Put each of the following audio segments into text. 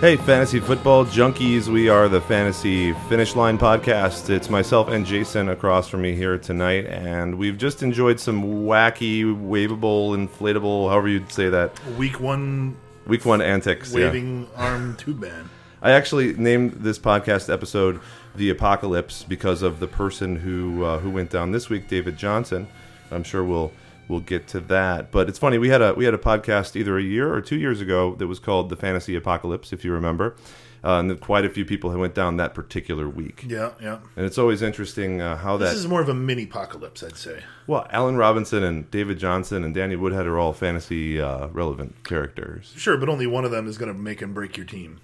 Hey, fantasy football junkies. We are the Fantasy Finish Line podcast. It's myself and Jason across from me here tonight, and we've just enjoyed some wacky, waveable, inflatable, however you'd say that, Week one week one antics. yeah. waving arm tube band. I actually named this podcast episode "The Apocalypse" because of the person who uh, who went down this week, David Johnson. I'm sure we'll we'll get to that. But it's funny we had a we had a podcast either a year or two years ago that was called "The Fantasy Apocalypse," if you remember, uh, and quite a few people who went down that particular week. Yeah, yeah. And it's always interesting uh, how that This is more of a mini apocalypse, I'd say. well, Allen Robinson and David Johnson and Danny Woodhead are all fantasy uh, relevant characters. Sure, but only one of them is going to make and break your team,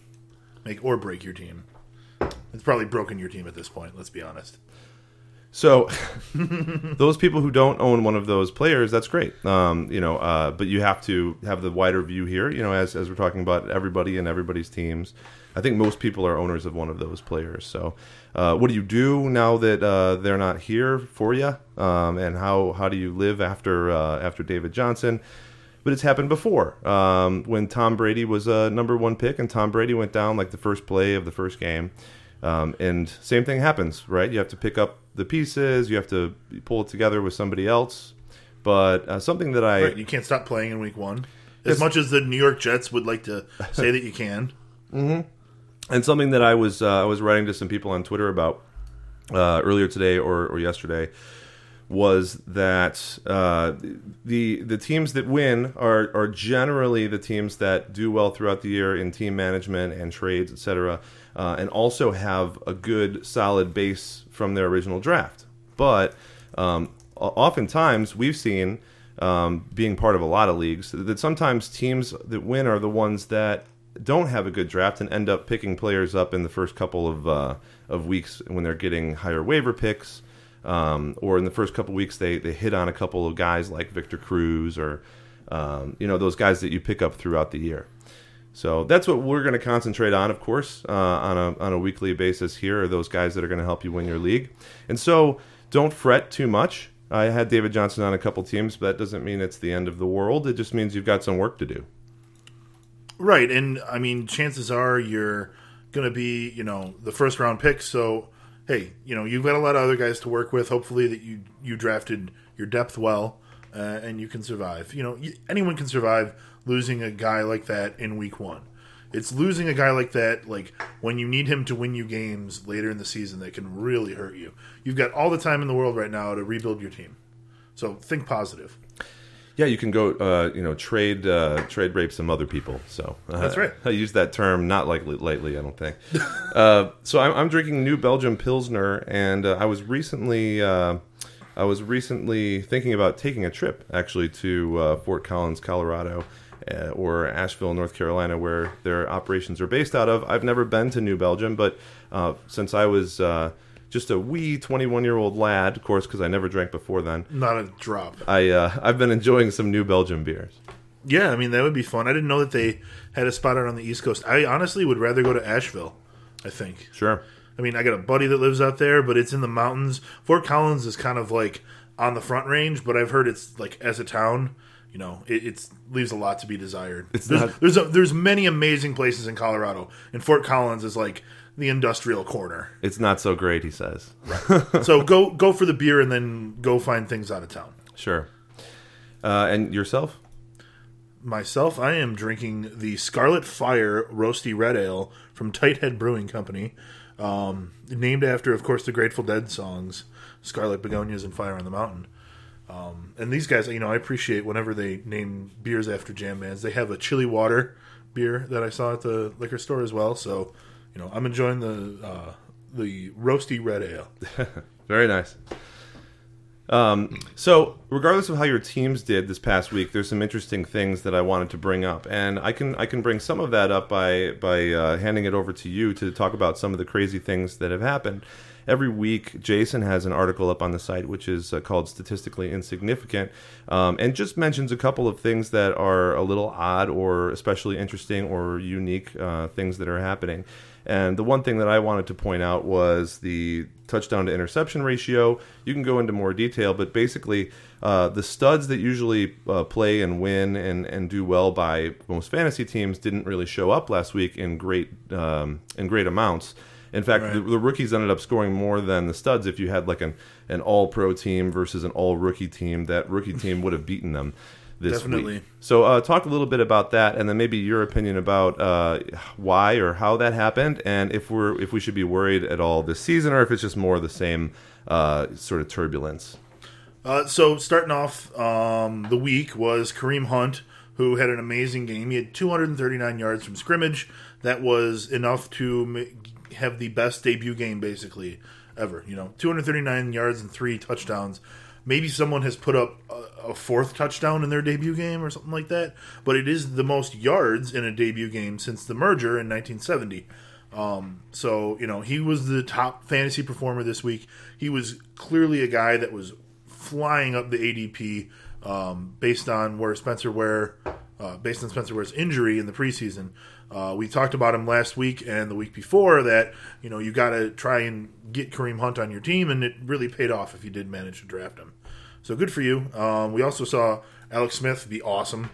make or break your team. It's probably broken your team at this point. Let's be honest. So, those people who don't own one of those players, that's great. Um, you know, uh, but you have to have the wider view here. You know, as as we're talking about everybody and everybody's teams, I think most people are owners of one of those players. So, uh, what do you do now that uh, they're not here for you? Um, and how how do you live after uh, after David Johnson? But it's happened before um, when Tom Brady was a number one pick, and Tom Brady went down like the first play of the first game. Um, and same thing happens, right? You have to pick up the pieces, you have to pull it together with somebody else. But uh, something that I Right, you can't stop playing in week one. As much as the New York Jets would like to say that you can. and something that I was uh, I was writing to some people on Twitter about uh, earlier today or, or yesterday was that uh, the the teams that win are are generally the teams that do well throughout the year in team management and trades, etc., uh, and also have a good solid base from their original draft. But um, oftentimes we've seen um, being part of a lot of leagues that sometimes teams that win are the ones that don't have a good draft and end up picking players up in the first couple of uh, of weeks when they're getting higher waiver picks, um, or in the first couple weeks they they hit on a couple of guys like Victor Cruz or um, you know those guys that you pick up throughout the year. So that's what we're going to concentrate on, of course, uh, on a on a weekly basis. Here are those guys that are going to help you win your league, and so don't fret too much. I had David Johnson on a couple teams, but that doesn't mean it's the end of the world. It just means you've got some work to do. Right, and I mean, chances are you're going to be, you know, the first round pick. So, hey, you know, you've got a lot of other guys to work with. Hopefully, that you you drafted your depth well, uh, and you can survive. You know, anyone can survive losing a guy like that in week one. It's losing a guy like that, like when you need him to win you games later in the season, that can really hurt you. You've got all the time in the world right now to rebuild your team. So think positive. Yeah, you can go, uh, you know, trade uh, trade rape some other people. So uh, That's right. I use that term not like lightly. I don't think. uh, so I'm, I'm drinking New Belgium Pilsner, and uh, I was recently uh, I was recently thinking about taking a trip actually to uh, Fort Collins, Colorado. Uh, or Asheville, North Carolina, where their operations are based out of. I've never been to New Belgium, but uh, since I was uh, just a wee 21 year old lad, of course, because I never drank before then, Not a drop. I uh, I've been enjoying some New Belgium beers. Yeah, I mean that would be fun. I didn't know that they had a spot out on the East Coast. I honestly would rather go to Asheville. I think. Sure. I mean, I got a buddy that lives out there, but it's in the mountains. Fort Collins is kind of like on the front range, but I've heard it's like as a town, you know, it it's, leaves a lot to be desired. It's there's not- there's, a, there's many amazing places in Colorado, and Fort Collins is like the industrial corner. It's not so great, he says. so go go for the beer and then go find things out of town. Sure. Uh, and yourself? Myself, I am drinking the Scarlet Fire Roasty Red Ale from Tighthead Brewing Company, um, named after, of course, the Grateful Dead songs "Scarlet Begonias" and "Fire on the Mountain." Um, and these guys, you know, I appreciate whenever they name beers after jam bands. They have a chili water beer that I saw at the liquor store as well. So, you know, I'm enjoying the uh, the roasty red ale. Very nice. Um, so, regardless of how your teams did this past week, there's some interesting things that I wanted to bring up, and I can I can bring some of that up by by uh, handing it over to you to talk about some of the crazy things that have happened. Every week, Jason has an article up on the site which is uh, called "Statistically Insignificant," um, and just mentions a couple of things that are a little odd or especially interesting or unique uh, things that are happening. And the one thing that I wanted to point out was the touchdown to interception ratio. You can go into more detail, but basically, uh, the studs that usually uh, play and win and, and do well by most fantasy teams didn't really show up last week in great um, in great amounts. In fact, right. the, the, rookies ended up scoring more than the studs. If you had like an, an all pro team versus an all rookie team, that rookie team would have beaten them this Definitely. week. So, uh, talk a little bit about that, and then maybe your opinion about uh, why or how that happened, and if we're if we should be worried at all this season, or if it's just more of the same uh, sort of turbulence. Uh, so, starting off um, the week was Kareem Hunt, who had an amazing game. He had 239 yards from scrimmage. That was enough to have the best debut game, basically ever. You know, 239 yards and three touchdowns maybe someone has put up a, fourth touchdown in their debut game or something like that. But it is the most yards in a debut game since the merger in 1970. Um, so you know he was the top fantasy performer this week. He was clearly a guy that was flying up the ADP um, based on where Spencer Ware, uh, based on Spencer Ware's injury in the preseason. Uh, we talked about him last week and the week before that you know you got to try and get Kareem Hunt on your team, and it really paid off if you did manage to draft him. So good for you. Um, we also saw Alex Smith be awesome.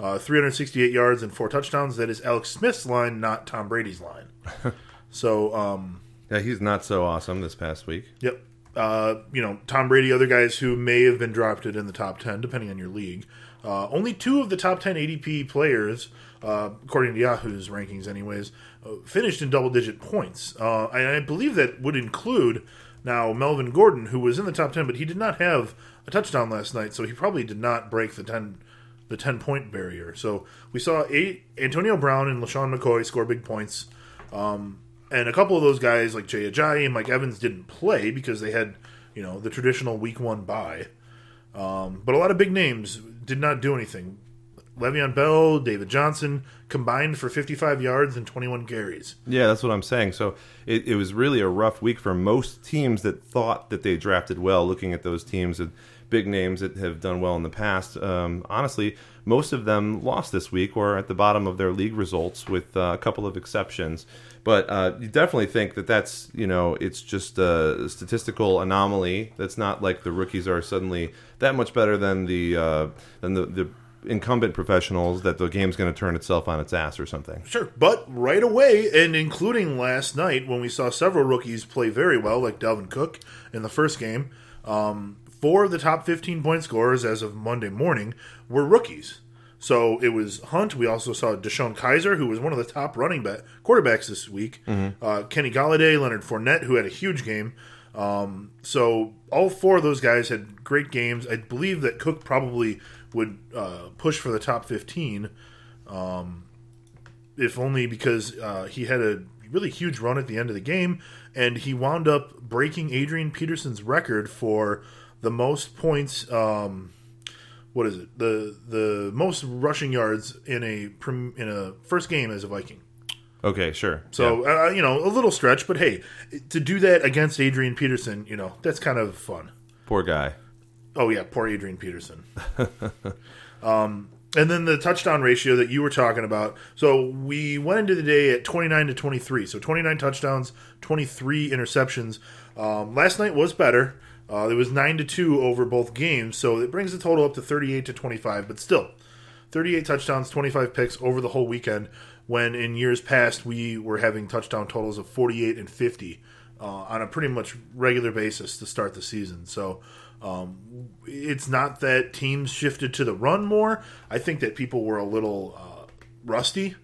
Uh, 368 yards and four touchdowns. That is Alex Smith's line, not Tom Brady's line. so, um, yeah, he's not so awesome this past week. Yep. Uh, you know, Tom Brady, other guys who may have been drafted in the top 10, depending on your league. Uh, only two of the top 10 ADP players, uh, according to Yahoo's rankings, anyways, uh, finished in double digit points. Uh, I believe that would include now Melvin Gordon, who was in the top 10, but he did not have a touchdown last night, so he probably did not break the ten the ten point barrier. So we saw eight Antonio Brown and LeSean McCoy score big points. Um, and a couple of those guys like Jay Ajayi and Mike Evans didn't play because they had, you know, the traditional week one bye. Um, but a lot of big names did not do anything. Le'Veon Bell, David Johnson combined for 55 yards and 21 carries. Yeah, that's what I'm saying. So it, it was really a rough week for most teams that thought that they drafted well. Looking at those teams and big names that have done well in the past. Um, honestly, most of them lost this week or at the bottom of their league results, with uh, a couple of exceptions. But uh, you definitely think that that's you know it's just a statistical anomaly. That's not like the rookies are suddenly that much better than the uh, than the, the incumbent professionals that the game's going to turn itself on its ass or something. Sure, but right away, and including last night when we saw several rookies play very well, like Dalvin Cook in the first game. Um, four of the top 15 point scorers as of Monday morning were rookies. So it was Hunt. We also saw DeShone Kizer, who was one of the top running back quarterbacks this week. Mm-hmm. Uh, Kenny Golladay, Leonard Fournette, who had a huge game. Um, so all four of those guys had great games. I believe that Cook probably would uh, push for the top 15, um, if only because uh, he had a really huge run at the end of the game, and he wound up breaking Adrian Peterson's record for the most points. Um, what is it? The the most rushing yards in a in a first game as a Viking. Okay, sure. So yeah. uh, you know, a little stretch, but hey, to do that against Adrian Peterson, you know, that's kind of fun. Poor guy. Oh yeah, poor Adrian Peterson. um, and then the touchdown ratio that you were talking about. So we went into the day at 29 to 23. So 29 touchdowns, 23 interceptions. Um, last night was better. Uh, it was nine to two over both games, so it brings the total up to thirty-eight to twenty-five. But still, thirty-eight touchdowns, twenty-five picks over the whole weekend. When in years past we were having touchdown totals of forty-eight and fifty uh, on a pretty much regular basis to start the season. So um, it's not that teams shifted to the run more. I think that people were a little uh, rusty,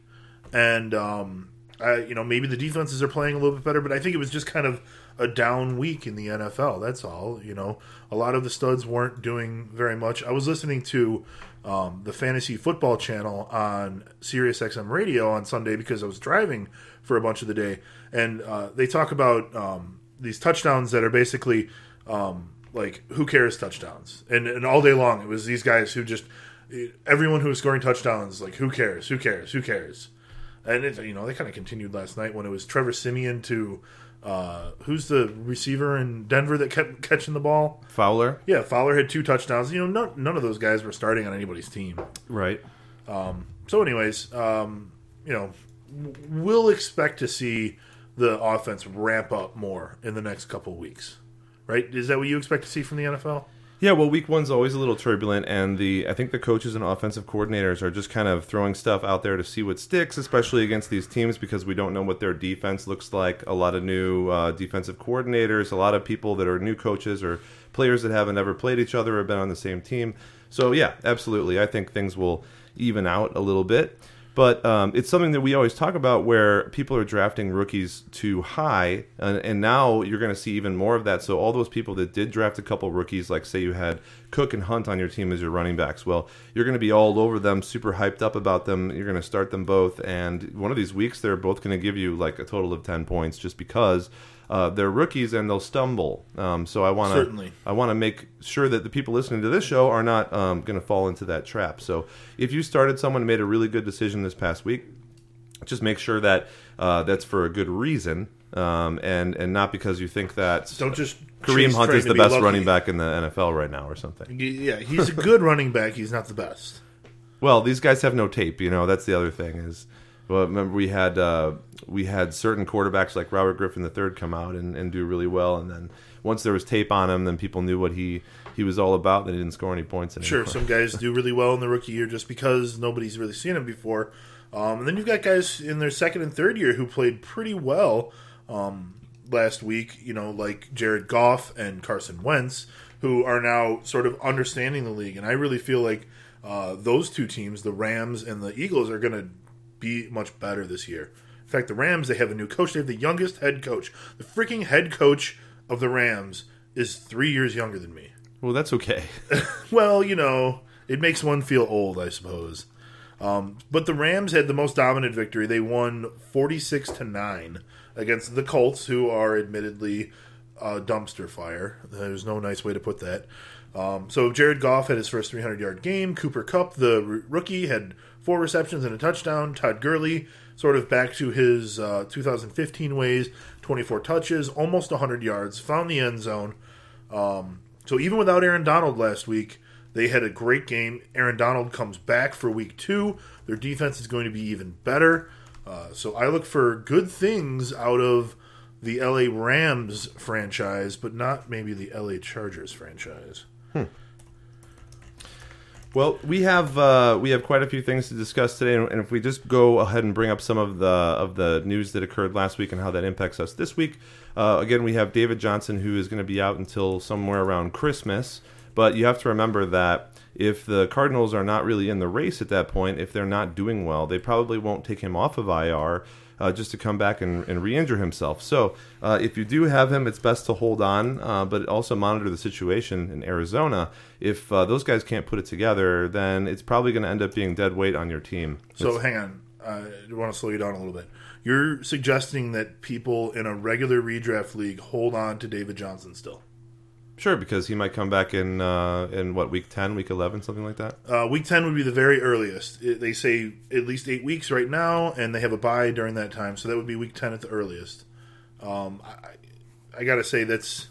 and um, I, you know maybe the defenses are playing a little bit better. But I think it was just kind of a down week in the NFL. That's all. You know, a lot of the studs weren't doing very much. I was listening to um, the Fantasy Football Channel on Sirius XM Radio on Sunday because I was driving for a bunch of the day, and uh, they talk about um, these touchdowns that are basically um, like who cares touchdowns, and and all day long it was these guys who just everyone who was scoring touchdowns like who cares, who cares, who cares, and it, you know they kind of continued last night when it was Trevor Siemian to Uh, who's the receiver in Denver that kept catching the ball? Fowler, Yeah, Fowler had two touchdowns. You know, none, none of those guys were starting on anybody's team. right? So, anyways, um, you know, we'll expect to see the offense ramp up more in the next couple weeks, right? Is that what you expect to see from the NFL? Yeah, well, week one's always a little turbulent, and the I think the coaches and offensive coordinators are just kind of throwing stuff out there to see what sticks, especially against these teams because we don't know what their defense looks like. A lot of new uh, defensive coordinators, a lot of people that are new coaches or players that haven't ever played each other or been on the same team. So yeah, absolutely, I think things will even out a little bit. But um, it's something that we always talk about where people are drafting rookies too high. And, and now you're going to see even more of that. So, all those people that did draft a couple rookies, like say you had Cook and Hunt on your team as your running backs, well, you're going to be all over them, super hyped up about them. You're going to start them both. And one of these weeks, they're both going to give you like a total of 10 points just because. Uh, they're rookies and they'll stumble. Um, so I want to I want to make sure that the people listening to this show are not um, going to fall into that trap. So if you started someone and made a really good decision this past week, just make sure that uh, that's for a good reason um, and and not because you think that Don't just Kareem Hunt is the be best lucky. running back in the NFL right now or something. Yeah, he's a good running back. He's not the best. Well, these guys have no tape. You know, that's the other thing is. Well, remember we had uh, we had certain quarterbacks like Robert Griffin III come out and, and do really well, and then once there was tape on him, then people knew what he he was all about. Then he didn't score any points anymore. Sure, some guys do really well in the rookie year just because nobody's really seen him before. Um, and then you've got guys in their second and third year who played pretty well um, last week, you know, like Jared Goff and Carson Wentz, who are now sort of understanding the league. And I really feel like uh, those two teams, the Rams and the Eagles, are going to be much better this year. In fact, the Rams, they have a new coach. They have the youngest head coach. The freaking head coach of the Rams is three years younger than me. Well, that's okay. Well, you know, it makes one feel old, I suppose. Um, but the Rams had the most dominant victory. They won 46 to 9 against the Colts, who are admittedly a dumpster fire. There's no nice way to put that. Um, so Jared Goff had his first 300 yard game. Cooper Kupp, the r- rookie, had four receptions and a touchdown. Todd Gurley, sort of back to his uh, 2015 ways, 24 touches, almost 100 yards, found the end zone. Um, so even without Aaron Donald last week, they had a great game. Aaron Donald comes back for week two. Their defense is going to be even better. Uh, so I look for good things out of the LA Rams franchise, but not maybe the LA Chargers franchise. Well, we have uh, we have quite a few things to discuss today, and and if we just go ahead and bring up some of the of the news that occurred last week and how that impacts us this week. Uh, again, we have David Johnson, who is going to be out until somewhere around Christmas. But you have to remember that if the Cardinals are not really in the race at that point, if they're not doing well, they probably won't take him off of IR uh, just to come back and, and re-injure himself. So uh, if you do have him, it's best to hold on, uh, but also monitor the situation in Arizona. If uh, those guys can't put it together, then it's probably going to end up being dead weight on your team. So hang on, uh, I want to slow you down a little bit. You're suggesting that people in a regular redraft league hold on to David Johnson still. Sure, because he might come back in uh, in what week ten, week eleven, something like that. Uh, week 10 would be the very earliest. It, they say at least eight weeks right now, and they have a bye during that time, so that would be week 10 at the earliest. Um, I, I got to say that's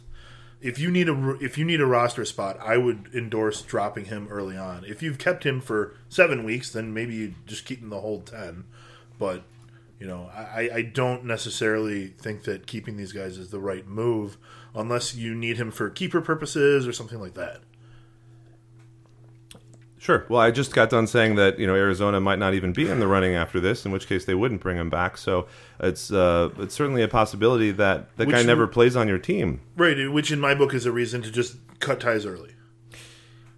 if you need a if you need a roster spot, I would endorse dropping him early on. If you've kept him for seven weeks, then maybe you just keep him the whole 10. But you know, I, I don't necessarily think that keeping these guys is the right move unless you need him for keeper purposes or something like that. Sure. Well, I just got done saying that you know Arizona might not even be in the running after this, in which case they wouldn't bring him back. So it's uh, it's certainly a possibility that that guy never plays on your team. Right, which in my book is a reason to just cut ties early.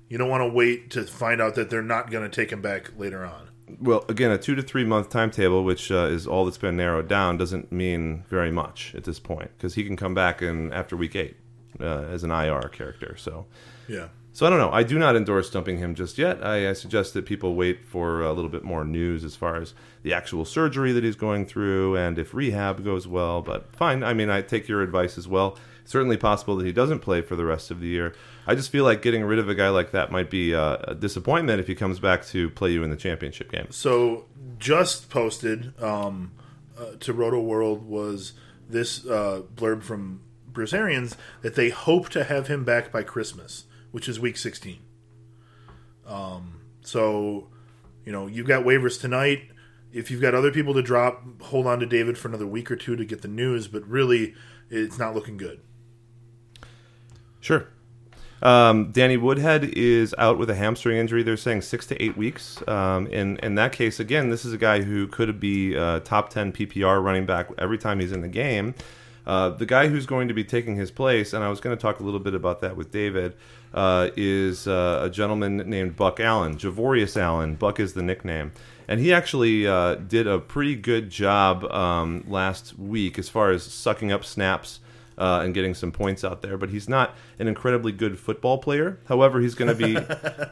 You don't want to wait to find out that they're not going to take him back later on. Well, again, a two to three month timetable, which uh, is all that's been narrowed down, doesn't mean very much at this point because he can come back in after week eight uh, as an IR character. So. Yeah. So I don't know. I do not endorse dumping him just yet. I, I suggest that people wait for a little bit more news as far as the actual surgery that he's going through and if rehab goes well. But fine. I mean, I take your advice as well. Certainly possible that he doesn't play for the rest of the year. I just feel like getting rid of a guy like that might be uh, a disappointment if he comes back to play you in the championship game. So just posted um, uh, to Roto World was this uh, blurb from Bruce Arians that they hope to have him back by Christmas, which is week 16. Um, so, you know, you've got waivers tonight. If you've got other people to drop, hold on to David for another week or two to get the news, but really, it's not looking good. Sure. Um, Danny Woodhead is out with a hamstring injury. They're saying six to eight weeks. Um, in in that case, again, this is a guy who could be a top ten PPR running back every time he's in the game. Uh, the guy who's going to be taking his place, and I was going to talk a little bit about that with David, uh, is uh, a gentleman named Buck Allen, Javorius Allen. Buck is the nickname. And he actually uh, did a pretty good job um, last week as far as sucking up snaps uh, and getting some points out there. But he's not an incredibly good football player. However, he's going to be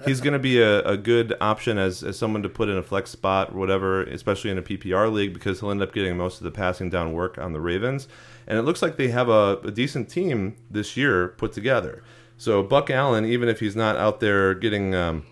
he's going to be a, a, good option as, as someone to put in a flex spot or whatever, especially in a PPR league, because he'll end up getting most of the passing down work on the Ravens. And it looks like they have a, a decent team this year put together. So Buck Allen, even if he's not out there getting um,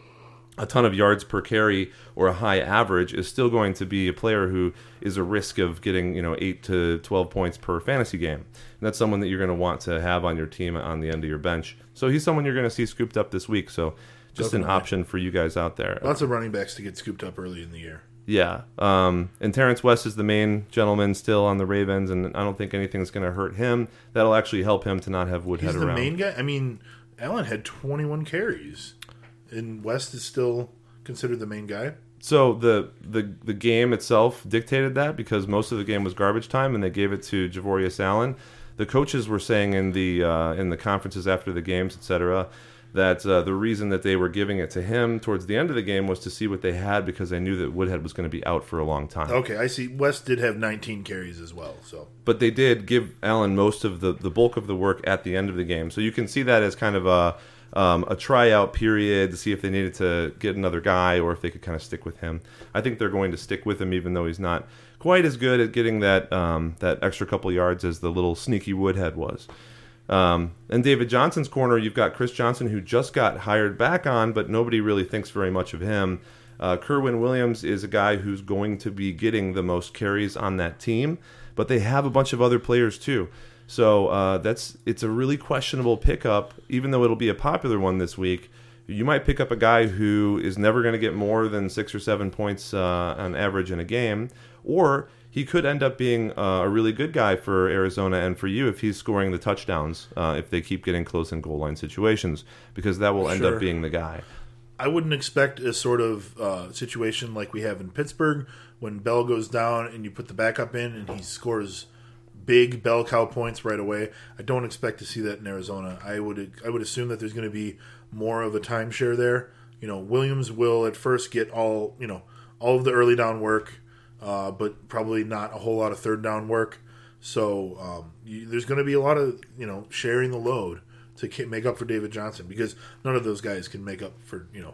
a ton of yards per carry or a high average is still going to be a player who is a risk of getting you know 8 to 12 points per fantasy game. And that's someone that you're going to want to have on your team on the end of your bench. So he's someone you're going to see scooped up this week. So just an option for you guys out there. Lots of running backs to get scooped up early in the year. Yeah um, and terrence west is the main gentleman still on the ravens and i don't think anything's going to hurt him. That'll actually help him to not have woodhead he's the around. main guy? I mean allen had 21 carries and west is still considered the main guy so the, the the game itself dictated that because most of the game was garbage time, and they gave it to Javorius Allen. The coaches were saying in the uh, in the conferences after the games, etc., that uh, the reason that they were giving it to him towards the end of the game was to see what they had because they knew that Woodhead was going to be out for a long time. Okay, I see. West did have 19 carries as well, so. But they did give Allen most of the the bulk of the work at the end of the game, so you can see that as kind of a um, a tryout period to see if they needed to get another guy or if they could kind of stick with him. I think they're going to stick with him, even though he's not quite as good at getting that um, that extra couple yards as the little sneaky Woodhead was. Um, and David Johnson's corner, you've got Chris Johnson, who just got hired back on, but nobody really thinks very much of him. Uh, Kerwynn Williams is a guy who's going to be getting the most carries on that team, but they have a bunch of other players too. So uh, that's it's a really questionable pickup, even though it'll be a popular one this week. You might pick up a guy who is never going to get more than six or seven points uh, on average in a game, or he could end up being uh, a really good guy for Arizona and for you if he's scoring the touchdowns uh, if they keep getting close in goal line situations, because that will end sure. up being the guy. I wouldn't expect a sort of uh, situation like we have in Pittsburgh when Bell goes down and you put the backup in and he scores big bell cow points right away. I don't expect to see that in Arizona. I would I would assume that there's going to be more of a timeshare there. You know, Williams will at first get all you know all of the early down work, uh, but probably not a whole lot of third down work. So um, you, there's going to be a lot of you know sharing the load to make up for David Johnson because none of those guys can make up for you know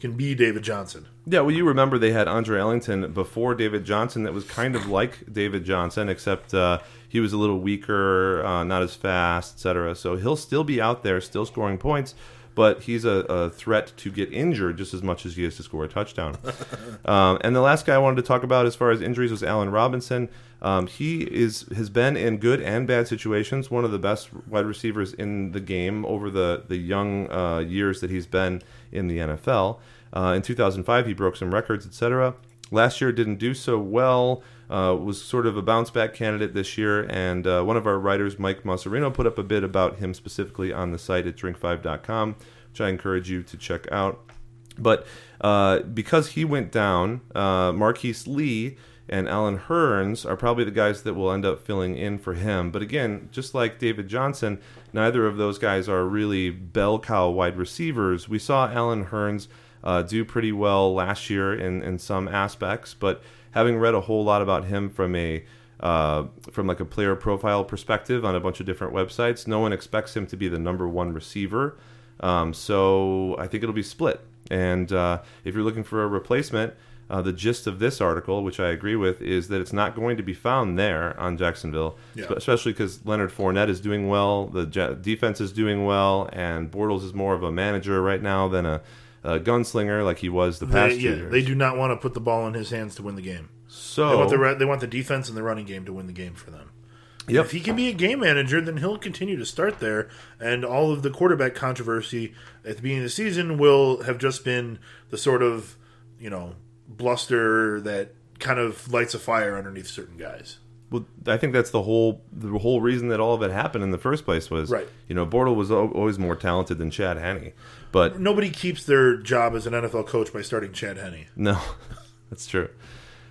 can be David Johnson. Yeah, well, you remember they had Andre Ellington before David Johnson that was kind of like David Johnson, except uh, he was a little weaker, uh, not as fast, etc. So he'll still be out there, still scoring points, but he's a, a, threat to get injured just as much as he is to score a touchdown. um, and the last guy I wanted to talk about as far as injuries was Allen Robinson. Um, he is has been in good and bad situations, one of the best wide receivers in the game over the the young uh, years that he's been in the NFL. Uh, in 2005, he broke some records, etc. Last year didn't do so well. Uh, was sort of a bounce back candidate this year, and uh, one of our writers, Mike Massarino, put up a bit about him specifically on the site at drink5.com, which I encourage you to check out. But uh, because he went down, uh, Marquise Lee and Allen Hurns are probably the guys that will end up filling in for him. But again, just like David Johnson, neither of those guys are really bell cow wide receivers. We saw Allen Hurns uh, do pretty well last year in, in some aspects, but having read a whole lot about him from a uh, from like a player profile perspective on a bunch of different websites, no one expects him to be the number one receiver. Um, so I think it'll be split. And uh, if you're looking for a replacement, uh, the gist of this article, which I agree with, is that it's not going to be found there on Jacksonville, yeah. especially because Leonard Fournette is doing well, the defense is doing well, and Bortles is more of a manager right now than a, a gunslinger like he was the past they, yeah, years. They do not want to put the ball in his hands to win the game. So they want the they want the defense and the running game to win the game for them. Yep. If he can be a game manager, then he'll continue to start there, and all of the quarterback controversy at the beginning of the season will have just been the sort of you know bluster that kind of lights a fire underneath certain guys. Well, I think that's the whole the whole reason that all of it happened in the first place was Right. You know, Bortle was always more talented than Chad Henne, but Nobody keeps their job as an NFL coach by starting Chad Henne. No, that's true.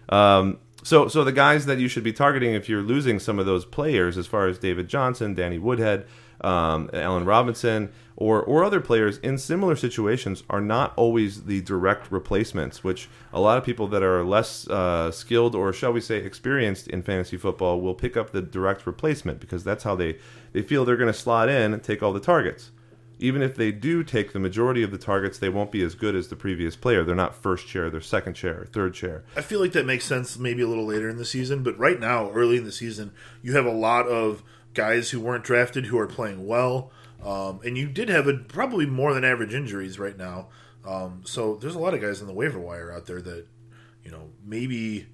Um, so, so the guys that you should be targeting if you're losing some of those players, as far as David Johnson, Danny Woodhead, um, Allen Robinson, or or other players in similar situations, are not always the direct replacements. Which a lot of people that are less uh, skilled or shall we say experienced in fantasy football will pick up the direct replacement because that's how they they feel they're going to slot in and take all the targets even if they do take the majority of the targets, they won't be as good as the previous player. They're not first chair, they're second chair, third chair. I feel like that makes sense maybe a little later in the season, but right now, early in the season, you have a lot of guys who weren't drafted who are playing well, um, and you did have a, probably more than average injuries right now. Um, so there's a lot of guys on the waiver wire out there that you know maybe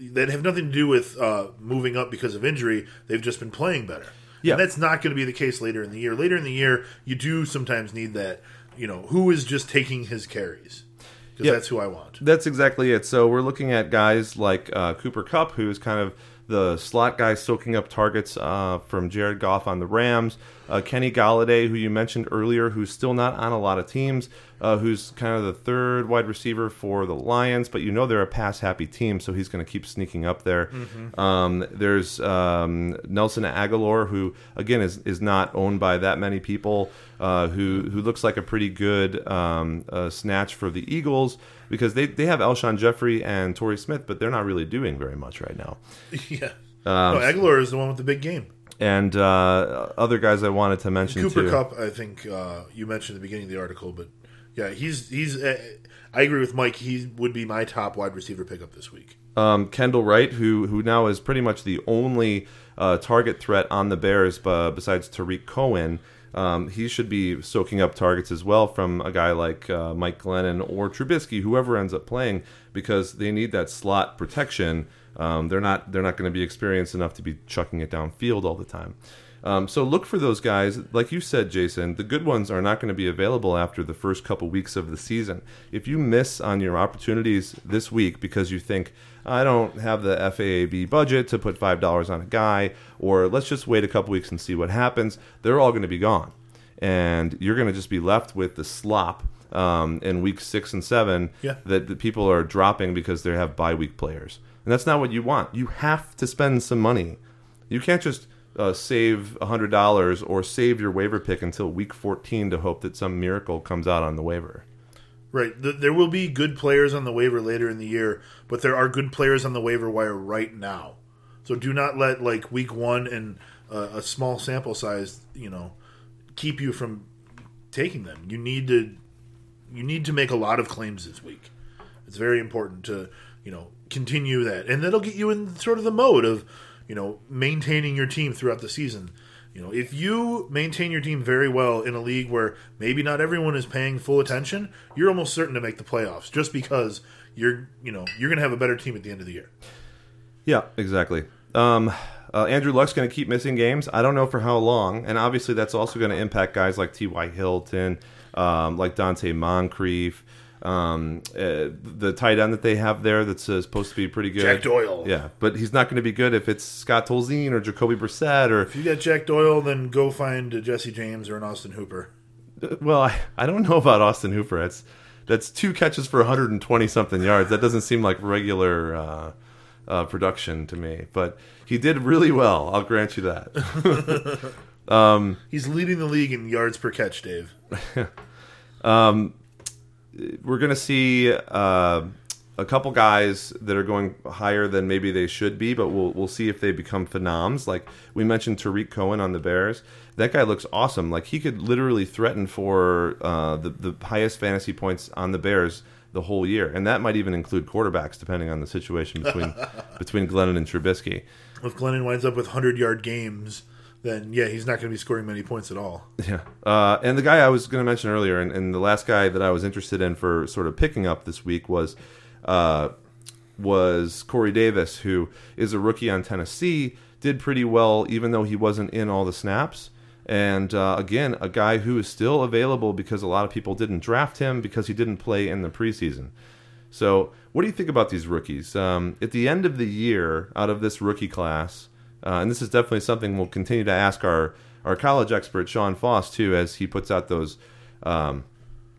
that have nothing to do with uh, moving up because of injury. They've just been playing better. Yeah. And that's not going to be the case later in the year. Later in the year, you do sometimes need that. You know, who is just taking his carries? Because Yeah. that's who I want. That's exactly it. So we're looking at guys like uh, Cooper Cup, who is kind of the slot guy soaking up targets uh, from Jared Goff on the Rams. Uh, Kenny Golladay, who you mentioned earlier, who's still not on a lot of teams, uh, who's kind of the third wide receiver for the Lions, but you know they're a pass happy team, so he's going to keep sneaking up there. Um, there's um, Nelson Agholor, who again is is not owned by that many people, uh, who who looks like a pretty good um, uh, snatch for the Eagles because they, they have Alshon Jeffery and Torrey Smith, but they're not really doing very much right now. yeah. Um, no, Agholor is the one with the big game. And uh, other guys I wanted to mention Cooper too. Kupp, I think uh, you mentioned at the beginning of the article, but yeah, he's he's. Uh, I agree with Mike. He would be my top wide receiver pickup this week. um, Kendall Wright, who who now is pretty much the only uh, target threat on the Bears, uh, besides Tarik Cohen. Um, he should be soaking up targets as well from a guy like uh, Mike Glennon or Trubisky, whoever ends up playing, because they need that slot protection. Um, they're not they're not going to be experienced enough to be chucking it downfield all the time. Um, so look for those guys. Like you said, Jason, the good ones are not going to be available after the first couple weeks of the season. If you miss on your opportunities this week because you think, I don't have the FAAB budget to put $5 on a guy, or let's just wait a couple weeks and see what happens, they're all going to be gone. And you're going to just be left with the slop um, in week six and seven Yeah. that, that people are dropping because they have bye week players. And that's not what you want. You have to spend some money. You can't just uh, save $100 or save your waiver pick until week 14 to hope that some miracle comes out on the waiver. Right. Th- there will be good players on the waiver later in the year, but there are good players on the waiver wire right now. So do not let like week one and uh, a small sample size, you know, keep you from taking them. You need to you need to make a lot of claims this week. It's very important to you know continue that, and that'll get you in sort of the mode of you know maintaining your team throughout the season. You know, if you maintain your team very well in a league where maybe not everyone is paying full attention, you're almost certain to make the playoffs just because you're you know you're going to have a better team at the end of the year. Yeah, exactly. Um, uh, Andrew Luck's going to keep missing games. I don't know for how long, and obviously that's also going to impact guys like T.Y. Hilton, um, like Donte Moncrief, um, uh, the tight end that they have there that's uh, supposed to be pretty good. Jack Doyle. Yeah, but he's not going to be good if it's Scott Tolzien or Jacoby Brissett or If you got Jack Doyle, then go find a Jesse James or an Austin Hooper. well, I, I don't know about Austin Hooper. That's that's two catches for 120 something yards. That doesn't seem like regular uh, uh, production to me, but he did really well. I'll grant you that. um, He's leading the league in yards per catch, Dave. We're going to see uh, a couple guys that are going higher than maybe they should be, but we'll we'll see if they become phenoms. Like we mentioned, Tarik Cohen on the Bears. That guy looks awesome. Like he could literally threaten for uh, the the highest fantasy points on the Bears the whole year, and that might even include quarterbacks, depending on the situation between between Glennon and Trubisky. If Glennon winds up with 100 yard games, then yeah, he's not going to be scoring many points at all. Yeah. Uh, and the guy I was going to mention earlier, and, and the last guy that I was interested in for sort of picking up this week was uh, was Corey Davis, who is a rookie on Tennessee. did pretty well, even though he wasn't in all the snaps. And uh, again, a guy who is still available because a lot of people didn't draft him because he didn't play in the preseason. So, what do you think about these rookies? Um, at the end of the year, out of this rookie class, uh, and this is definitely something we'll continue to ask our, our college expert, Sean Foss, too, as he puts out those um,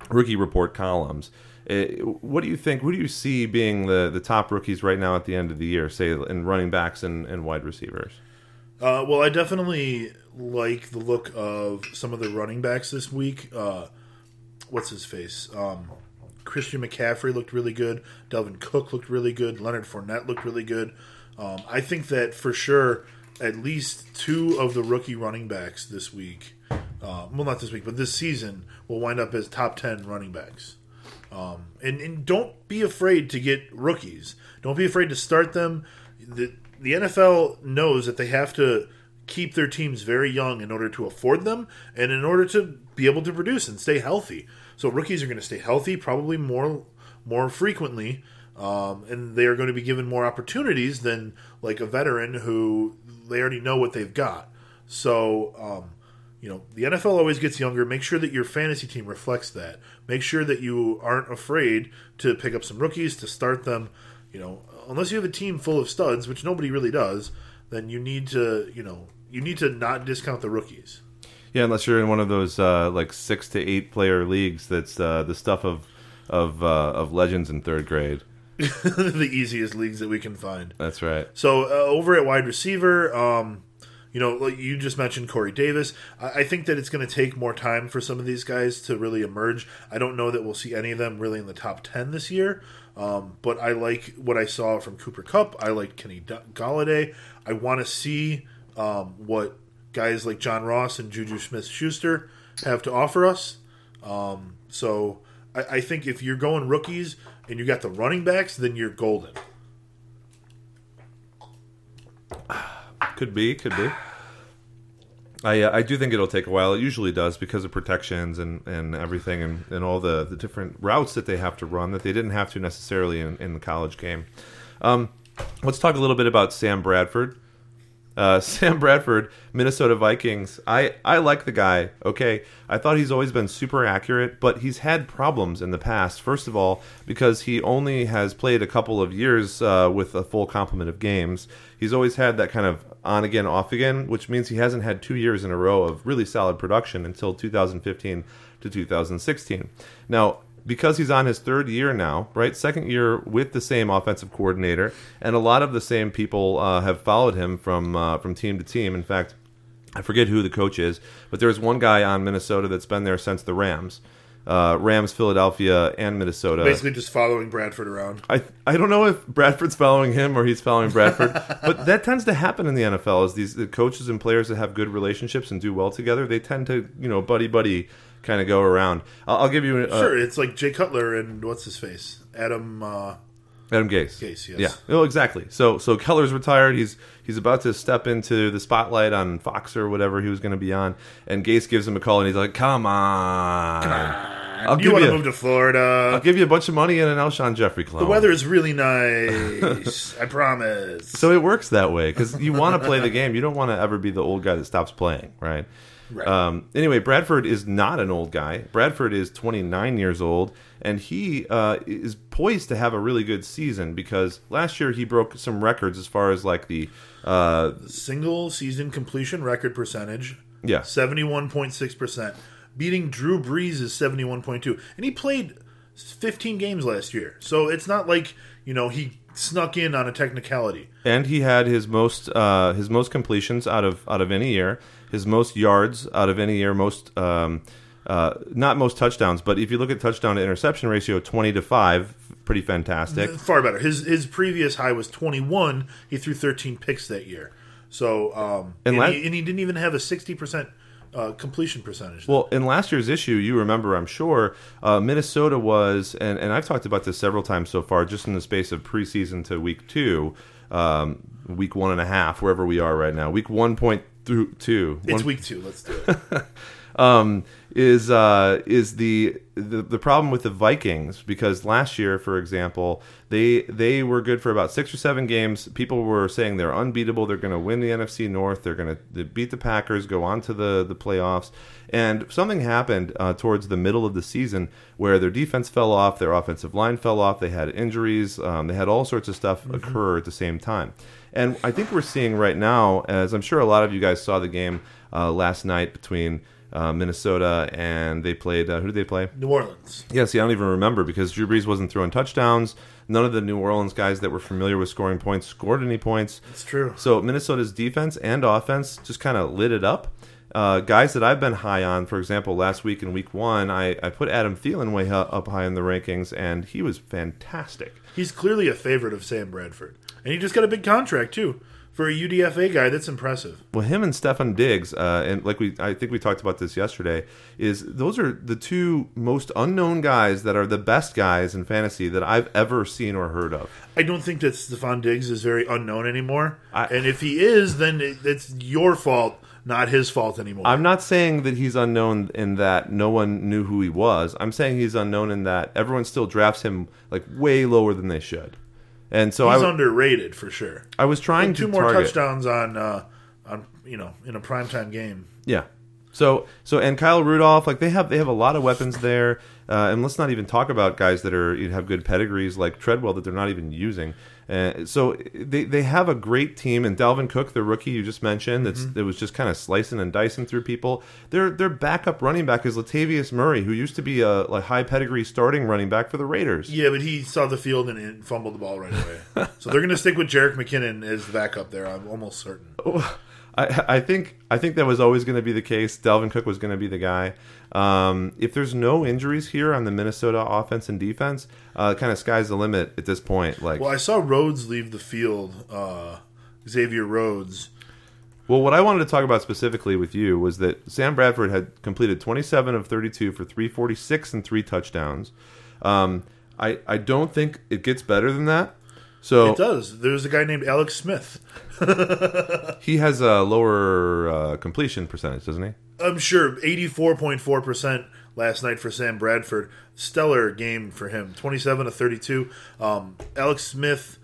rookie report columns. Uh, what do you think? Who do you see being the, the top rookies right now at the end of the year, say in running backs and, and wide receivers? Uh, well, I definitely like the look of some of the running backs this week. Uh, what's his face? Um, Christian McCaffrey looked really good. Dalvin Cook looked really good. Leonard Fournette looked really good. Um, I think that for sure, at least two of the rookie running backs this week, uh, well, not this week, but this season, will wind up as top 10 running backs. Um, and, and don't be afraid to get rookies. Don't be afraid to start them. The, the NFL knows that they have to keep their teams very young in order to afford them and in order to be able to produce and stay healthy. So rookies are going to stay healthy probably more more frequently, um, and they are going to be given more opportunities than like a veteran who they already know what they've got. So um, you know the NFL always gets younger. Make sure that your fantasy team reflects that. Make sure that you aren't afraid to pick up some rookies to start them. You know, unless you have a team full of studs, which nobody really does, then you need to you know you need to not discount the rookies. Yeah, unless you're in one of those uh, like six to eight player leagues, that's uh, the stuff of of uh, of legends in third grade. the easiest leagues that we can find. That's right. So uh, over at wide receiver, um, you know, like you just mentioned Corey Davis. I, I think that it's going to take more time for some of these guys to really emerge. I don't know that we'll see any of them really in the top ten this year. Um, but I like what I saw from Cooper Kupp. I like Kenny Golladay. I want to see um, what guys like John Ross and Juju Smith Schuster have to offer us. Um, so I, I, think if you're going rookies and you got the running backs, then you're golden. Could be, could be. I uh, I do think it'll take a while. It usually does because of protections and, and everything and, and all the, the different routes that they have to run that they didn't have to necessarily in, in the college game. Um, let's talk a little bit about Sam Bradford. Uh, Sam Bradford, Minnesota Vikings. I, I like the guy. Okay, I thought he's always been super accurate, but he's had problems in the past. First of all, because he only has played a couple of years uh, with a full complement of games. He's always had that kind of on again, off again, which means he hasn't had two years in a row of really solid production until 2015 to 2016. Now, because he's on his third year now, right? Second year with the same offensive coordinator, and a lot of the same people uh, have followed him from uh, from team to team. In fact, I forget who the coach is, but there's one guy on Minnesota that's been there since the Rams. Uh, Rams, Philadelphia, and Minnesota. Basically, just following Bradford around. I I don't know if Bradford's following him or he's following Bradford, but that tends to happen in the NFL. Is these the coaches and players that have good relationships and do well together, they tend to you know buddy buddy kind of go around. I'll, I'll give you a, sure. It's like Jay Cutler and what's his face, Adam. Uh, Adam Gase. Gase, yes. Yeah. Oh, exactly. So, so Keller's retired. He's he's about to step into the spotlight on Fox or whatever he was going to be on, and Gase gives him a call, and he's like, "Come on." Come on. I'll you want to move to Florida? I'll give you a bunch of money and an Alshon Jeffery clone. The weather is really nice. I promise. So it works that way because you want to play the game. You don't want to ever be the old guy that stops playing, right? Right. Um, anyway, Bradford is not an old guy. Bradford is 29 years old, and he uh, is poised to have a really good season because last year he broke some records as far as like the uh, single season completion record percentage. Yeah, 71.6 percent, beating Drew Brees' 71.2, and he played 15 games last year. So it's not like you know he snuck in on a technicality. And he had his most uh, his most completions out of out of any year his most yards out of any year, most um, uh, not most touchdowns, but if you look at touchdown to interception ratio, twenty to five, pretty fantastic. Far better. His his previous high was twenty one. He threw thirteen picks that year. So um, and, and, he, and, he, didn't even have a sixty percent. Uh, completion percentage. Well, in last year's issue, you remember, I'm sure, uh, Minnesota was, and, and I've talked about this several times so far, just in the space of preseason to week two, um, week one and a half, wherever we are right now. Week one point through two. It's One, week two. Let's do it. um, is uh, is the the the problem with the Vikings because last year, for example, they they were good for about six or seven games. People were saying they're unbeatable. They're going to win the NFC North. They're going to beat the Packers, go on to the the playoffs. And something happened uh, towards the middle of the season where their defense fell off, their offensive line fell off, they had injuries, um, they had all sorts of stuff mm-hmm. occur at the same time. And I think we're seeing right now, as I'm sure a lot of you guys saw the game uh, last night between uh, Minnesota, and they played. Uh, who did they play? New Orleans. Yeah, see, I don't even remember because Drew Brees wasn't throwing touchdowns. None of the New Orleans guys that were familiar with scoring points scored any points. That's true. So Minnesota's defense and offense just kind of lit it up. Uh, guys that I've been high on, for example, last week in week one, I, I put Adam Thielen way up high in the rankings, and he was fantastic. He's clearly a favorite of Sam Bradford. And he just got a big contract, too for a UDFA guy, that's impressive. Well, him and Stefon Diggs, uh, and like we, I think we talked about this yesterday, is those are the two most unknown guys that are the best guys in fantasy that I've ever seen or heard of. I don't think that Stefon Diggs is very unknown anymore, I, and if he is, then it's your fault. Not his fault anymore. I'm not saying that he's unknown in that no one knew who he was. I'm saying he's unknown in that everyone still drafts him like way lower than they should. And so he's I, underrated for sure. I was trying and two to more target. touchdowns on uh, on you know in a primetime game. Yeah. So so and Kyle Rudolph, like they have they have a lot of weapons there. Uh, and let's not even talk about guys that are you have good pedigrees like Treadwell that they're not even using. Uh, so they, they have a great team, and Dalvin Cook, the rookie you just mentioned, that's mm-hmm. that was just kind of slicing and dicing through people. Their their backup running back is Latavius Murray, who used to be a like high pedigree starting running back for the Raiders. Yeah, but he saw the field and fumbled the ball right away. so they're going to stick with Jerick McKinnon as the backup there. I'm almost certain. I, I think I think that was always going to be the case. Dalvin Cook was going to be the guy. Um, if there's no injuries here on the Minnesota offense and defense, uh, kind of sky's the limit at this point. Like, well, I saw Rhodes leave the field. Uh, Xavier Rhodes. Well, what I wanted to talk about specifically with you was that Sam Bradford had completed 27 of 32 for 346 and three touchdowns. Um, I I don't think it gets better than that. So it does. There's a guy named Alex Smith. he has a lower uh, completion percentage, doesn't he? I'm sure 84.4 percent last night for Sam Bradford. Stellar game for him. 27 to 32. Um, Alex Smith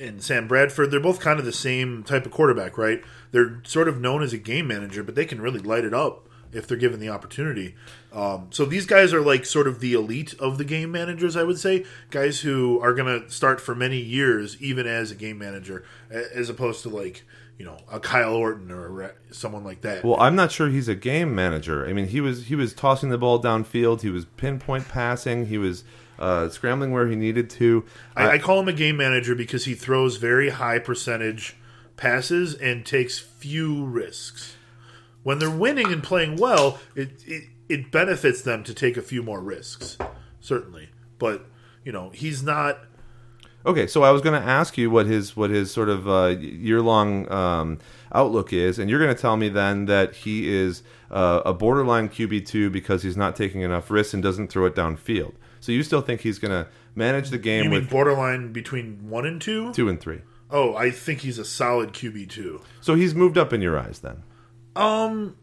and Sam Bradford, they're both kind of the same type of quarterback, right? They're sort of known as a game manager, but they can really light it up if they're given the opportunity. Um, so these guys are like sort of the elite of the game managers, I would say. Guys who are going to start for many years, even as a game manager, as opposed to like you know a Kyle Orton or someone like that. Well, I'm not sure he's a game manager. I mean, he was he was tossing the ball downfield. He was pinpoint passing. He was. Uh, scrambling where he needed to. I, I call him a game manager because he throws very high percentage passes and takes few risks when they're winning and playing well, it, it it benefits them to take a few more risks, certainly. But you know, he's not. Okay, so I was going to ask you what his what his sort of uh, year long um, outlook is, and you're going to tell me then that he is uh, a borderline QB two because he's not taking enough risks and doesn't throw it downfield. So you still think he's going to manage the game? You mean with borderline between one and two? Two and three. Oh, I think he's a solid QB two. So he's moved up in your eyes then. Um,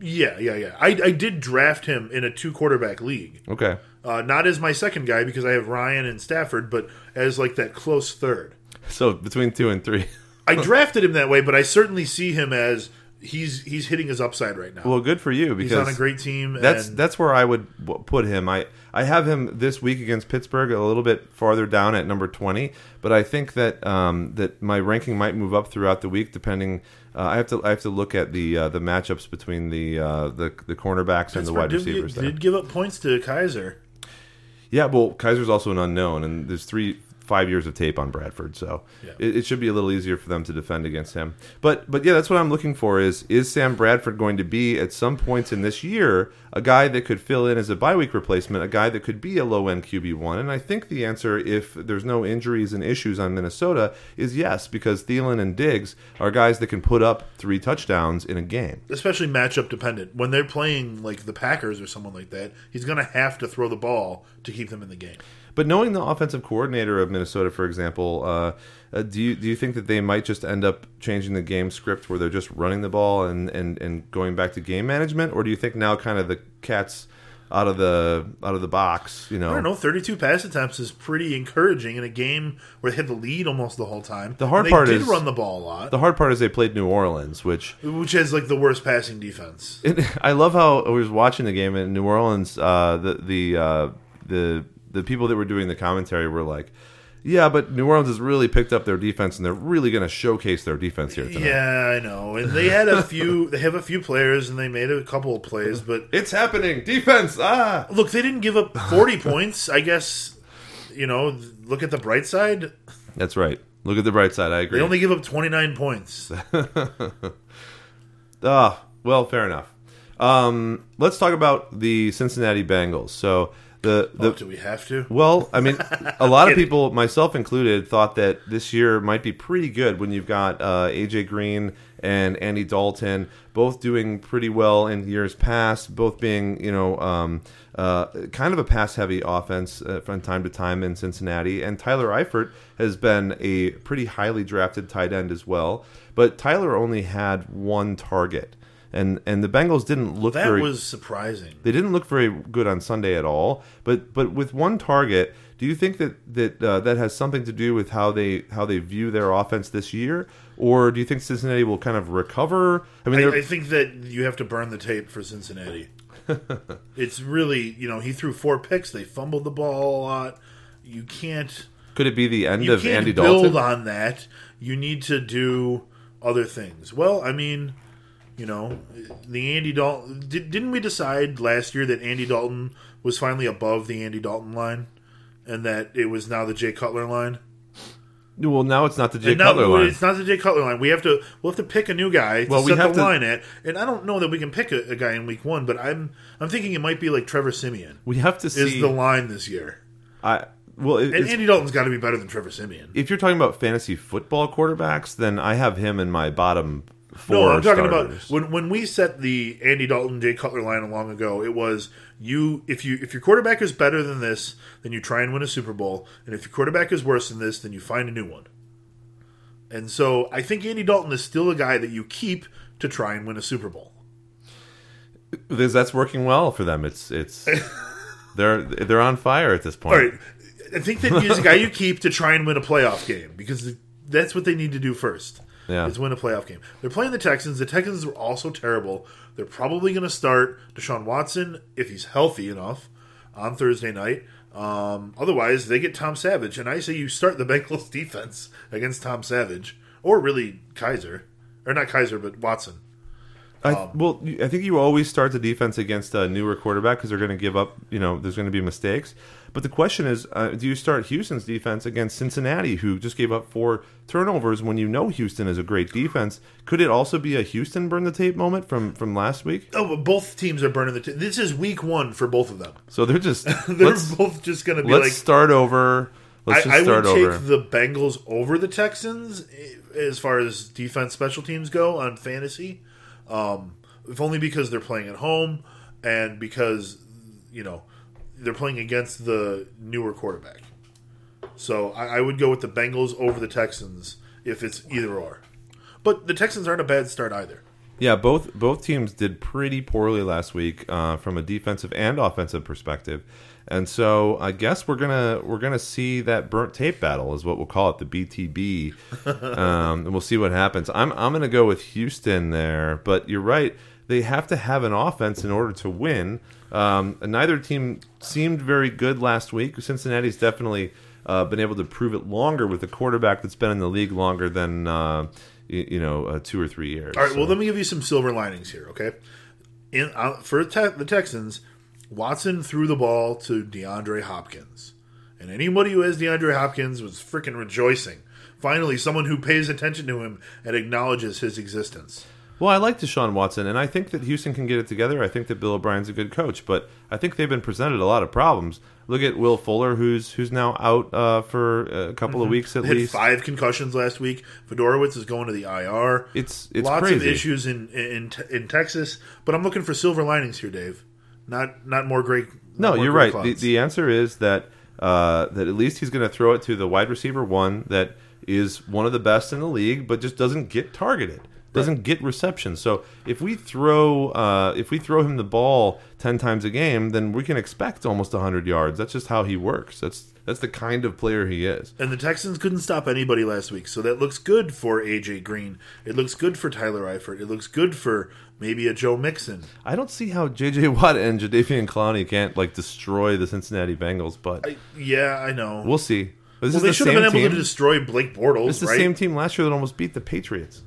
yeah, yeah, yeah. I, I did draft him in a two quarterback league. Okay. Uh, not as my second guy because I have Ryan and Stafford, but as like that close third. So between two and three. I drafted him that way, but I certainly see him as he's he's hitting his upside right now. Well, good for you because he's on a great team. That's that's where I would put him. I I have him this week against Pittsburgh a little bit farther down at number twenty, but I think that um, that my ranking might move up throughout the week depending. Uh, I have to I have to look at the uh, the matchups between the uh, the the cornerbacks Pittsburgh and the wide did, receivers. Did, did give up points to Kizer. Yeah, well, Kizer's also an unknown, and there's three five years of tape on Bradford, so yeah. it, it, should be a little easier for them to defend against him. But but yeah, that's what I'm looking for. Is is Sam Bradford going to be at some points in this year a guy that could fill in as a bye week replacement, a guy that could be a low end QB one? And I think the answer, if there's no injuries and issues on Minnesota, is yes, because Thielen and Diggs are guys that can put up three touchdowns in a game, especially matchup dependent. When they're playing like the Packers or someone like that, he's going to have to throw the ball to keep them in the game. But knowing the offensive coordinator of Minnesota, for example, uh, uh, do you do you think that they might just end up changing the game script where they're just running the ball and, and, and going back to game management, or do you think now kind of the cat's out of the out of the box. You know, I don't know. Thirty-two pass attempts is pretty encouraging in a game where they had the lead almost the whole time. The hard they part did is- run the ball a lot, the hard part is they played New Orleans, which which has like the worst passing defense. it, I love how I was watching the game in New Orleans. Uh, the the uh, the the people that were doing the commentary were like, "Yeah, but New Orleans has really picked up their defense, and they're really going to showcase their defense here tonight." Yeah, I know. And they had a few. they have a few players, and they made a couple of plays. But It's happening, defense. Ah, look, they didn't give up forty points. I guess you know. Look at the bright side. that's right. Look at the bright side. I agree. They only give up twenty-nine points. Ah, well, fair enough. Um, let's talk about the Cincinnati Bengals. So the the Oh, do we have to? Well, I mean, a lot of people, myself included, thought that this year might be pretty good when you've got uh, AJ Green and Andy Dalton both doing pretty well in years past, both being you know um, uh, kind of a pass-heavy offense uh, from time to time in Cincinnati, and Tyler Eifert has been a pretty highly drafted tight end as well. But Tyler only had one target. And, and the Bengals didn't look That very was surprising. they didn't look very good on Sunday at all. But but with one target, do you think that that uh, that has something to do with how they how they view their offense this year, or do you think Cincinnati will kind of recover? I mean, I, I think that you have to burn the tape for Cincinnati. it's really, you know, he threw four picks. They fumbled the ball a lot. You can't, could it be the end of Andy build Dalton? on that. You need to do other things. Well, I mean, you know, the Andy Dalton. Did, didn't we decide last year that Andy Dalton was finally above the Andy Dalton line, and that it was now the Jay Cutler line? well, now it's not the Jay now Cutler line. It's not the Jay Cutler line. We have to we'll have to pick a new guy to Well, we set have the to- line at. And I don't know that we can pick a, a guy in week one, but I'm I'm thinking it might be like Trevor Siemian We have to is the line this year. I well, it, And it's- Andy Dalton's got to be better than Trevor Siemian. if you're talking about fantasy football quarterbacks, then I have him in my bottom. No, I'm talking starters. about when when we set the Andy Dalton Jay Cutler line long ago. It was you if you if your quarterback is better than this, then you try and win a Super Bowl, and if your quarterback is worse than this, then you find a new one. And so I think Andy Dalton is still a guy that you keep to try and win a Super Bowl. because that's working well for them. It's it's they're they're on fire at this point. All right. I think that he's a guy you keep to try and win a playoff game because that's what they need to do first. Yeah. Is win a playoff game. They're playing the Texans. The Texans are also terrible. They're probably going to start Deshaun Watson if he's healthy enough on Thursday night. Um, otherwise, they get Tom Savage, and I say you start the Bengals defense against Tom Savage, or really Kizer, or not Kizer, but Watson. I, Um, well, I think you always start the defense against a newer quarterback because they're going to give up. You know, there's going to be mistakes. But the question is, uh, do you start Houston's defense against Cincinnati, who just gave up four turnovers when you know Houston is a great defense? Could it also be a Houston burn the tape moment from from last week? Oh, but both teams are burning the. tape. this is week one for both of them. So they're just They're both just going to be let's like start over. Let's I, just I start would over. take the Bengals over the Texans eh, as far as defense special teams go on fantasy. Um, if only because they're playing at home and because you know they're playing against the newer quarterback. So I, I would go with the Bengals over the Texans if it's either or. But the Texans aren't a bad start either. Yeah, both both teams did pretty poorly last week uh, from a defensive and offensive perspective, and so I guess we're gonna we're gonna see that burnt tape battle is what we'll call it, the BTB, um, and we'll see what happens. I'm I'm gonna go with Houston there, but you're right, they have to have an offense in order to win. Um, neither team seemed very good last week. Cincinnati's definitely uh, been able to prove it longer with a quarterback that's been in the league longer than. Uh, you, you know, uh, two or three years. All right, So- well, let me give you some silver linings here, okay? In uh, for te- the Texans, Watson threw the ball to DeAndre Hopkins, and anybody who has DeAndre Hopkins was freaking rejoicing. Finally, someone who pays attention to him and acknowledges his existence. Well, I like Deshaun Watson, and I think that Houston can get it together. I think that Bill O'Brien's a good coach, but I think they've been presented a lot of problems. Look at Will Fuller, who's who's now out uh, for a couple of weeks at They had least. five concussions last week. Fiedorowicz is going to the IR. It's it's Lots crazy. of issues in, in in Texas, but I'm looking for silver linings here, Dave. Not not more great. No, more you're gray right. The, the answer is that uh, that at least he's going to throw it to the wide receiver one that is one of the best in the league, but just doesn't get targeted. Doesn't get reception. So if we throw uh, if we throw him the ball ten times a game, then we can expect almost hundred yards. That's just how he works. That's that's the kind of player he is. And the Texans couldn't stop anybody last week, so that looks good for AJ Green. It looks good for Tyler Eifert. It looks good for maybe a Joe Mixon. I don't see how J.J. Watt and Jadeveon Clowney can't like destroy the Cincinnati Bengals, but I, yeah, I know. we'll see. This well, they the should have been able team. to destroy Blake Bortles, It's the right? same team last year that almost beat the Patriots.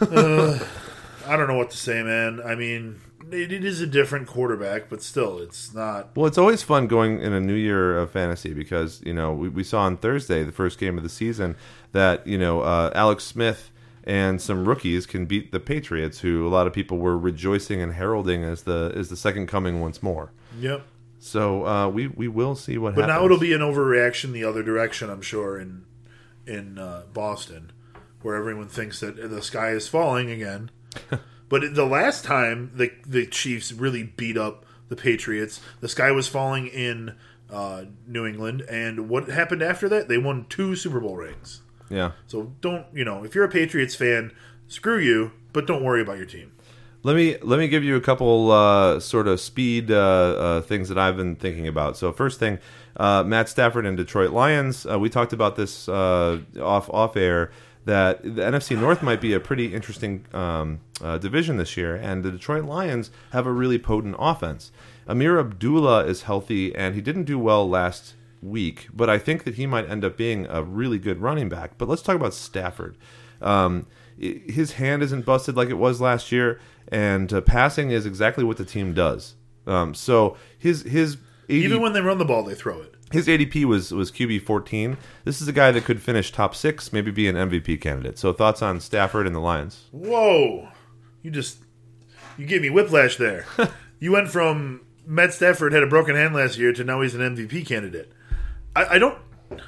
I don't know what to say, man. I mean, it, it is a different quarterback, but still, it's not. Well, it's always fun going in a new year of fantasy because you know we, we saw on Thursday, the first game of the season, that you know uh, Alex Smith and some rookies can beat the Patriots, who a lot of people were rejoicing and heralding as the as the second coming once more. Yep. So uh, we we will see what happens. But happens. now it'll be an overreaction the other direction, I'm sure, in in uh, Boston, where everyone thinks that the sky is falling again. but the last time the the Chiefs really beat up the Patriots, the sky was falling in uh, New England, and what happened after that? They won two Super Bowl rings. yeah. So don't you know if you're a Patriots fan, screw you, but don't worry about your team. Let me let me give you a couple uh, sort of speed uh, uh, things that I've been thinking about. So first thing, uh, Matt Stafford and Detroit Lions. Uh, we talked about this uh, off off air that the NFC North might be a pretty interesting um, uh, division this year, and the Detroit Lions have a really potent offense. Ameer Abdullah is healthy, and he didn't do well last week, but I think that he might end up being a really good running back. But let's talk about Stafford. Um, his hand isn't busted like it was last year, and uh, passing is exactly what the team does. Um, so his his AD, Even when they run the ball, they throw it. His ADP was was QB fourteen. This is a guy that could finish top six, maybe be an MVP candidate. So thoughts on Stafford and the Lions? Whoa! You just you gave me whiplash there. you went from Matt Stafford had a broken hand last year to now he's an MVP candidate. I, I don't.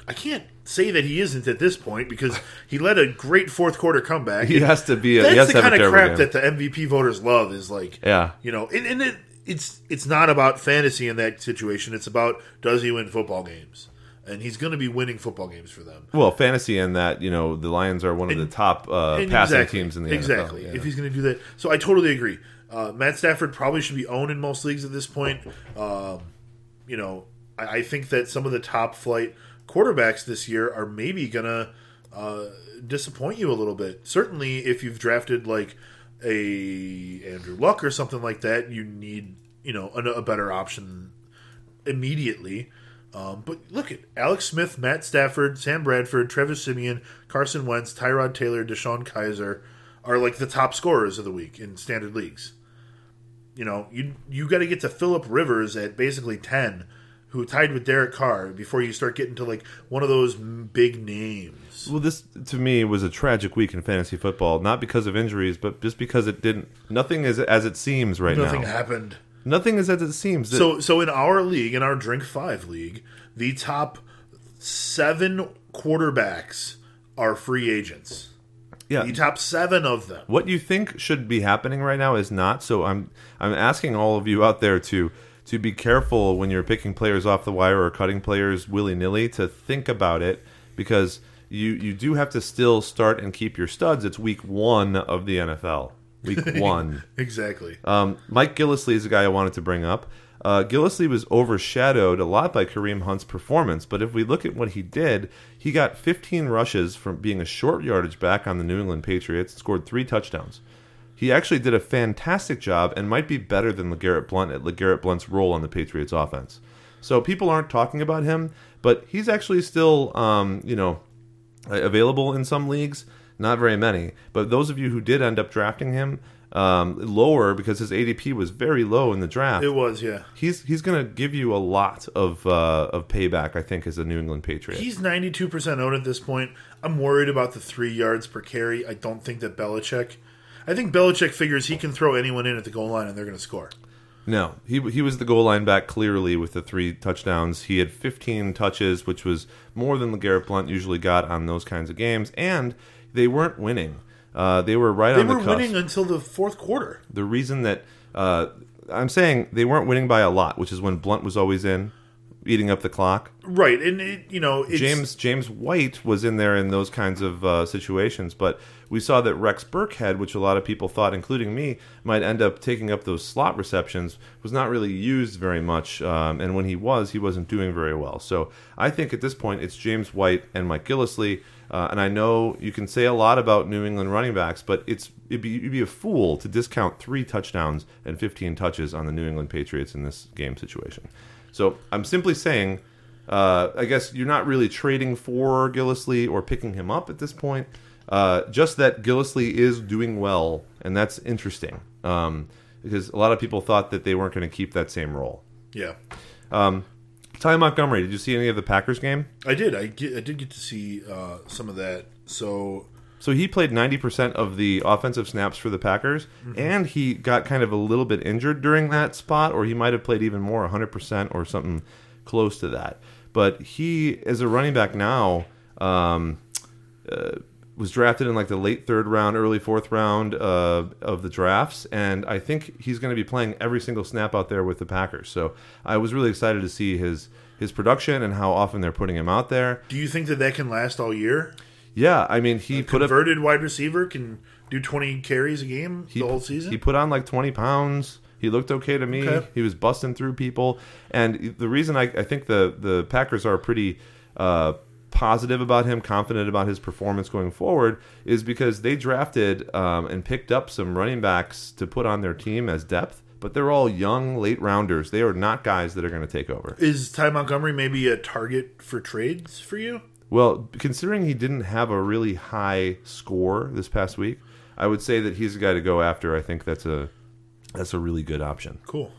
I can't say that he isn't at this point because he led a great fourth quarter comeback. He has to be. A, That's has the kind of crap that the MVP voters love. Is like, Yeah. you know, and, and it, it's it's not about fantasy in that situation. It's about does he win football games, and he's going to be winning football games for them. Well, fantasy and that you know the Lions are one of the top uh, passing exactly, teams in the exactly. NFL. Yeah. If he's going to do that, so I totally agree. Uh, Matt Stafford probably should be owned in most leagues at this point. Um, you know, I, I think that some of the top flight quarterbacks this year are maybe going to uh, disappoint you a little bit. Certainly, if you've drafted like a Andrew Luck or something like that, you need you know a, a better option immediately. Um, but look at Alex Smith, Matt Stafford, Sam Bradford, Travis Siemian, Carson Wentz, Tyrod Taylor, DeShone Kizer are like the top scorers of the week in standard leagues. You know, you you got to get to Philip Rivers at basically ten, who tied with Derek Carr before you start getting to like one of those big names. Well, this to me was a tragic week in fantasy football, not because of injuries, but just because it didn't. Nothing is as it seems right Nothing now. Nothing happened. Nothing is as it seems. So so in our league, in our Drink Five league, the top seven quarterbacks are free agents. yeah, The top seven of them. what you think should be happening right now is not. So I'm I'm asking all of you out there to to be careful when you're picking players off the wire or cutting players willy nilly. To think about it because you you do have to still start and keep your studs. It's week one of the NFL. Week one. Exactly. Um, Mike Gillislee is a guy I wanted to bring up. Uh, Gillislee was overshadowed a lot by Kareem Hunt's performance, but if we look at what he did, he got 15 rushes from being a short yardage back on the New England Patriots, scored three touchdowns. He actually did a fantastic job and might be better than LeGarrette Blunt at LeGarrette Blunt's role on the Patriots offense. So people aren't talking about him, but he's actually still, um, you know, available in some leagues. Not very many, but those of you who did end up drafting him um, lower because his ADP was very low in the draft. It was, yeah. he's he's going to give you a lot of uh, of payback, I think, as a New England Patriot. He's 92% owned at this point. I'm worried about the three yards per carry. I don't think that Belichick. I think Belichick figures he can throw anyone in at the goal line and they're going to score. No, he he was the goal line back clearly with the three touchdowns. He had 15 touches, which was more than LeGarrette Blunt usually got on those kinds of games, and they weren't winning. Uh, they were right They on the cusp. They were winning until the fourth quarter. the reason that uh, I'm saying they weren't winning by a lot, which is when Blunt was always in. Eating up the clock. Right, and it, you know, it's, James James White was in there in those kinds of uh, situations, but we saw that Rex Burkhead, which a lot of people thought, including me, might end up taking up those slot receptions, was not really used very much, um, and when he was, he wasn't doing very well. So I think at this point it's James White and Mike Gillislee. Uh, and I know you can say a lot about New England running backs, but it's it'd be, you'd be a fool to discount three touchdowns and 15 touches on the New England Patriots in this game situation. So I'm simply saying, uh, I guess you're not really trading for Gillislee or picking him up at this point. Uh, just that Gillislee is doing well, and that's interesting um, because a lot of people thought that they weren't going to keep that same role. yeah, Ty Montgomery, did you see any of the Packers game? I did. I, get, I did get to see uh, some of that. So So he played 90% of the offensive snaps for the Packers, and he got kind of a little bit injured during that spot, or he might have played even more, 100% or something close to that. But he, as a running back now, um, uh, was drafted in like the late third round, early fourth round uh, of the drafts, and I think he's going to be playing every single snap out there with the Packers. So I was really excited to see his his production and how often they're putting him out there. do you think that that can last all year? Yeah, I mean he put up Converted wide receiver can do 20 carries a game he, the whole season? He put on like 20 pounds. He looked okay to me. Okay. He was busting through people. And the reason I, I think the, the Packers are pretty uh, positive about him, confident about his performance going forward, is because they drafted um, and picked up some running backs to put on their team as depth. But they're all young, late rounders. They are not guys that are going to take over. Is Ty Montgomery maybe a target for trades for you? Well, considering he didn't have a really high score this past week, I would say that he's a guy to go after. I think that's a that's a really good option. Cool.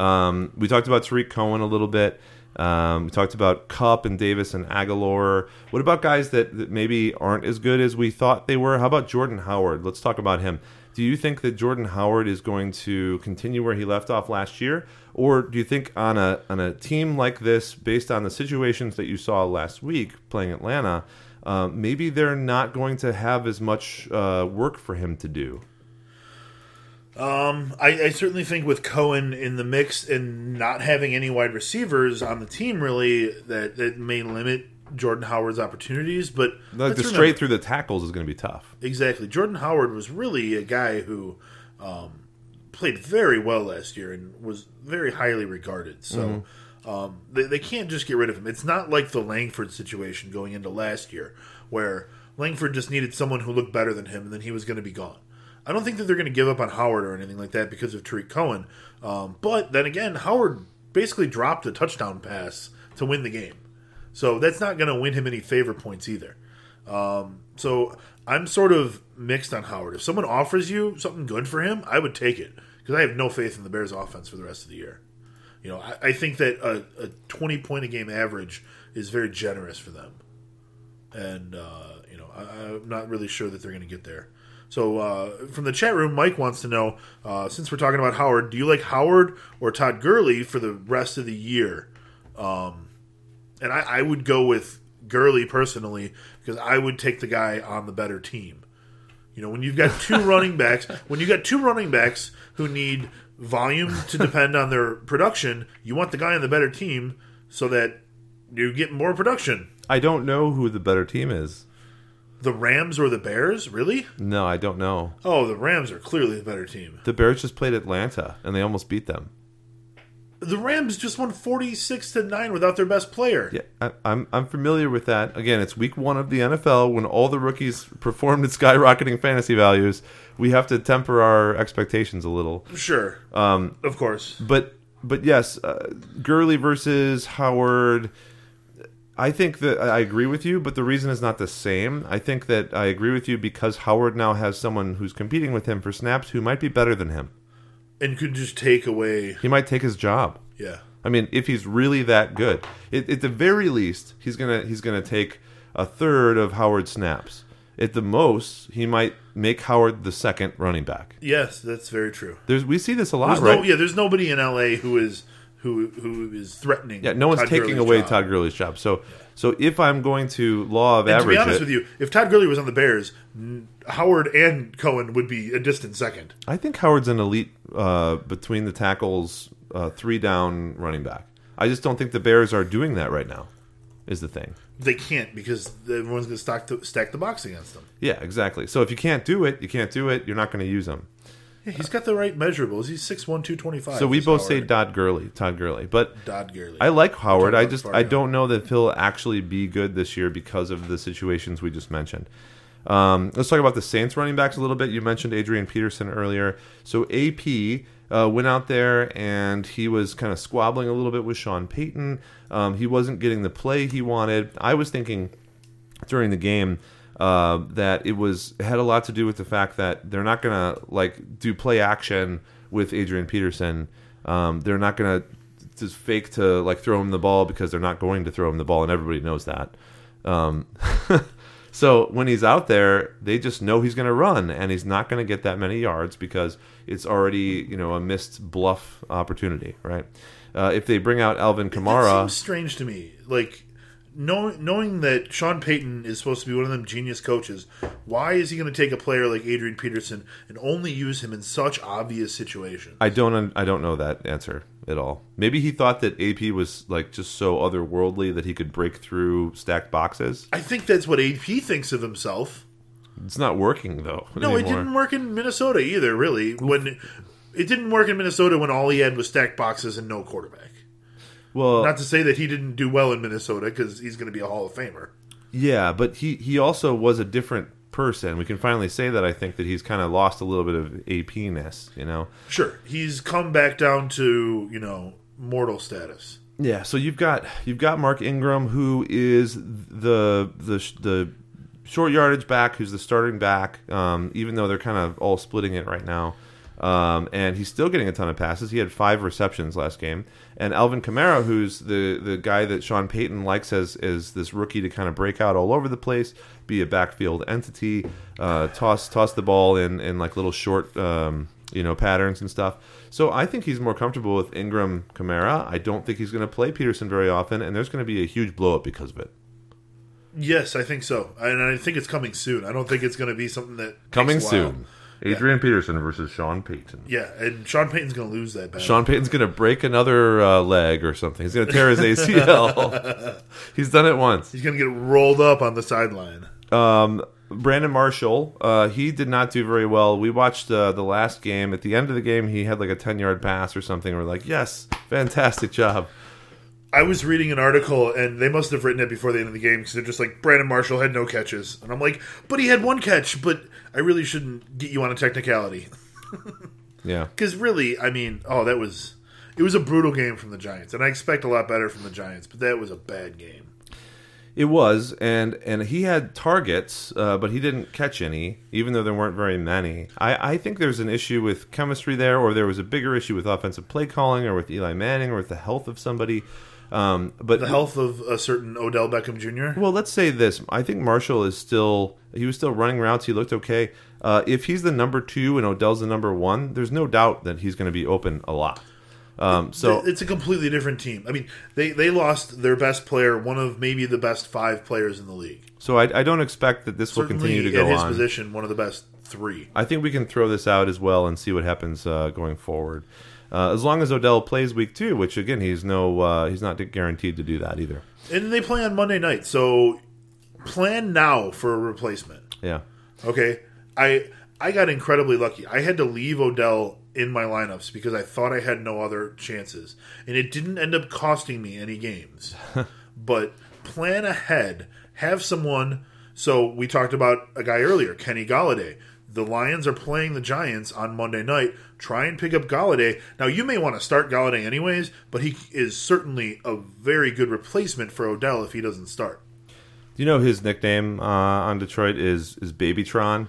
Um, we talked about Tarik Cohen a little bit. Um, we talked about Kupp and Davis and Agholor. What about guys that, that maybe aren't as good as we thought they were? How about Jordan Howard? Let's talk about him. Do you think that Jordan Howard is going to continue where he left off last year, or do you think on a on a team like this, based on the situations that you saw last week playing Atlanta, um, maybe they're not going to have as much uh, work for him to do? I, I certainly think with Cohen in the mix and not having any wide receivers on the team, really, that, that may limit Jordan Howard's opportunities. But Like the straight through the tackles is going to be tough. Exactly. Jordan Howard was really a guy who um, played very well last year and was very highly regarded. So um, they, they can't just get rid of him. It's not like the Langford situation going into last year, where Langford just needed someone who looked better than him, and then he was going to be gone. I don't think that they're going to give up on Howard or anything like that because of Tarik Cohen. Um, but then again, Howard basically dropped a touchdown pass to win the game. So that's not going to win him any favor points either. Um, so I'm sort of mixed on Howard. If someone offers you something good for him, I would take it because I have no faith in the Bears' offense for the rest of the year. You know, I, I think that a, a 20 point a game average is very generous for them, and uh, you know, I, I'm not really sure that they're going to get there. So uh, from the chat room, Mike wants to know uh, since we're talking about Howard, do you like Howard or Todd Gurley for the rest of the year? Um, and I, I would go with Gurley personally because I would take the guy on the better team. You know, when you've got two running backs, when you've got two running backs who need volume to depend on their production, you want the guy on the better team so that you get more production. I don't know who the better team is. The Rams or the Bears, really? No, I don't know. Oh, the Rams are clearly the better team. The Bears just played Atlanta and they almost beat them. The Rams just won forty six to nine without their best player. Yeah, I, I'm I'm familiar with that. Again, it's week one of the NFL when all the rookies performed at skyrocketing fantasy values. We have to temper our expectations a little. Sure, um, of course. But but yes, uh, Gurley versus Howard. I think that I agree with you, but the reason is not the same. I think that I agree with you because Howard now has someone who's competing with him for snaps who might be better than him. And could just take away. He might take his job. Yeah, I mean, if he's really that good, it, at the very least, he's gonna he's gonna take a third of Howard's snaps. At the most, he might make Howard the second running back. yes, that's very true. There's we see this a lot, There's right? no, yeah, there's nobody in LA who is who who is threatening. Yeah, no one's Todd taking Gurley's away job. Todd Gurley's job. So, so if I'm going to law of And to be honest it, with you, if Todd Gurley was on the Bears, Howard and Cohen would be a distant second. I think Howard's an elite uh, between the tackles, uh, three down running back. I just don't think the Bears are doing that right now. Is the thing. They can't because everyone's going to stack the, stack the box against them. Yeah, exactly. So if you can't do it, you can't do it. You're not going to use them. Yeah, he's got the right measurables. He's 6'1", 225. So we both Howard. say Todd Gurley, Todd Gurley, but Dodd Gurley. I like Howard. I just I don't know that he'll actually be good this year because of the situations we just mentioned. Um, let's talk about the Saints running backs a little bit. You mentioned Adrian Peterson earlier. So AP uh, went out there and he was kind of squabbling a little bit with Sean Payton. Um, he wasn't getting the play he wanted. I was thinking during the game uh, that it was it had a lot to do with the fact that they're not gonna like do play action with Adrian Peterson. Um, they're not gonna just fake to like throw him the ball because they're not going to throw him the ball, and everybody knows that. Um, so when he's out there, they just know he's going to run, and he's not going to get that many yards because it's already you know a missed bluff opportunity, right? Uh, if they bring out Alvin Kamara, seems strange to me. Like knowing knowing that Sean Payton is supposed to be one of them genius coaches, why is he going to take a player like Adrian Peterson and only use him in such obvious situations? I don't I don't know that answer at all. Maybe he thought that AP was like just so otherworldly that he could break through stacked boxes. I think that's what AP thinks of himself. It's not working though. No, it didn't work in Minnesota either. Really, when it didn't work in Minnesota when all he had was stacked boxes and no quarterback. Well, Not to say that he didn't do well in Minnesota because he's going to be a Hall of Famer. yeah, but he he also was a different person. We can finally say that. I think that he's kind of lost a little bit of AP-ness. You know. Sure, he's come back down to you know mortal status. Yeah, so you've got you've got Mark Ingram, who is the the the short yardage back, who's the starting back. Um, even though they're kind of all splitting it right now, um, and he's still getting a ton of passes. He had five receptions last game, and Alvin Kamara, who's the the guy that Sean Payton likes as as this rookie to kind of break out all over the place, be a backfield entity, uh, toss toss the ball in in like little short. Um, you know patterns and stuff. So I think he's more comfortable with Ingram Kamara. I don't think he's going to play Peterson very often, and there's going to be a huge blow up because of it. Yes, I think so, and I think it's coming soon. I don't think it's going to be something that Coming soon, Adrian Peterson versus Sean Payton. Yeah, and Sean Payton's going to lose that battle. Sean Payton's going to break another uh, leg or something. He's going to tear his ACL. he's done it once. He's going to get rolled up on the sideline. Um, Brandon Marshall, uh, he did not do very well. We watched uh, the last game. At the end of the game, he had like a 10 yard pass or something. We're like, yes, fantastic job. I was reading an article, and they must have written it before the end of the game because they're just like Brandon Marshall had no catches, and I'm like, but he had one catch. But I really shouldn't get you on a technicality Yeah. because really, I mean, oh, that was it was a brutal game from the Giants, and I expect a lot better from the Giants, but that was a bad game. It was, and and he had targets, uh, but he didn't catch any, even though there weren't very many. I, I think there's an issue with chemistry there, or there was a bigger issue with offensive play calling, or with Eli Manning, or with the health of somebody. Um, but The health of a certain Odell Beckham Jr. well, let's say this: I think Marshall is still he was still running routes. He looked okay. Uh, if he's the number two and Odell's the number one, there's no doubt that he's going to be open a lot. Um, so it's a completely different team. I mean, they they lost their best player, one of maybe the best five players in the league. so I, I don't expect that this will continue to at go his on. position, one of the best three. I think we can throw this out as well and see what happens uh, going forward. Uh, as long as Odell plays week two, which again he's no uh, he's not guaranteed to do that either. And they play on Monday night, so plan now for a replacement. Yeah, Okay, I I got incredibly lucky. I had to leave Odell in my lineups because I thought I had no other chances, and it didn't end up costing me any games. but plan ahead. Have someone. So we talked about a guy earlier, Kenny Golladay. The Lions are playing the Giants on Monday night. Try and pick up Golladay. Now you may want to start Golladay anyways, but he is certainly a very good replacement for Odell if he doesn't start. do you know his nickname uh, on Detroit is is Babytron?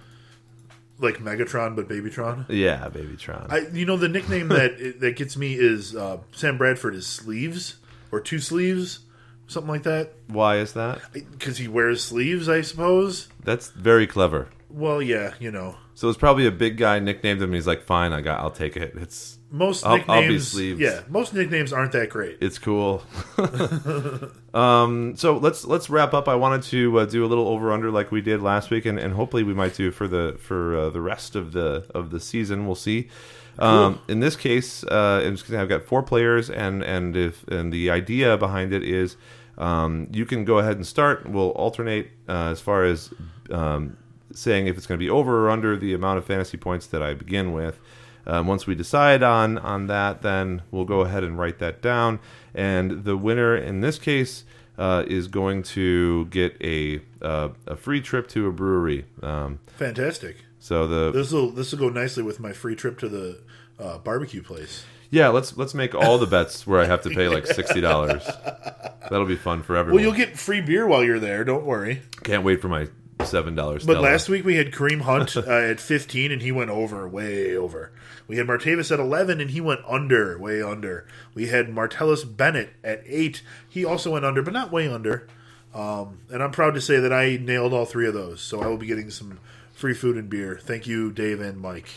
Like Megatron, but Babytron. Yeah, Babytron. I, you know, the nickname that that gets me is uh, Sam Bradford is sleeves or two sleeves, something like that, Why is that? because he wears sleeves, I suppose. That's very clever. Well, yeah, you know, So it's probably a big guy nicknamed him. He's like, "Fine, I got. I'll take it. It's Most I'll- I'll be nicknames, sleeves. yeah, most nicknames aren't that great. it's cool." um, so let's let's wrap up. I wanted to uh, do a little over under like we did last week, and, and hopefully we might do for the for uh, the rest of the of the season. We'll see. Um, in this case, uh, I'm just gonna- I've got four players, and and if and the idea behind it is, um, you can go ahead and start. We'll alternate uh, as far as um, saying if it's going to be over or under the amount of fantasy points that I begin with. Um, once we decide on on that, then we'll go ahead and write that down. And the winner in this case uh, is going to get a uh, a free trip to a brewery. Um, Fantastic. so the This will this will go nicely with my free trip to the uh, barbecue place. yeah, let's let's make all the bets where I have to pay like sixty dollars. That'll be fun for everyone. Well, you'll get free beer while you're there. Don't worry. Can't wait for my seven dollars. But last week we had Kareem Hunt uh, at 15, and he went over, way over. We had Martavis at 11, and he went under, way under. We had Martellus Bennett at 8. He also went under, but not way under. Um, and I'm proud to say that I nailed all three of those. So I will be getting some free food and beer. Thank you, Dave and Mike.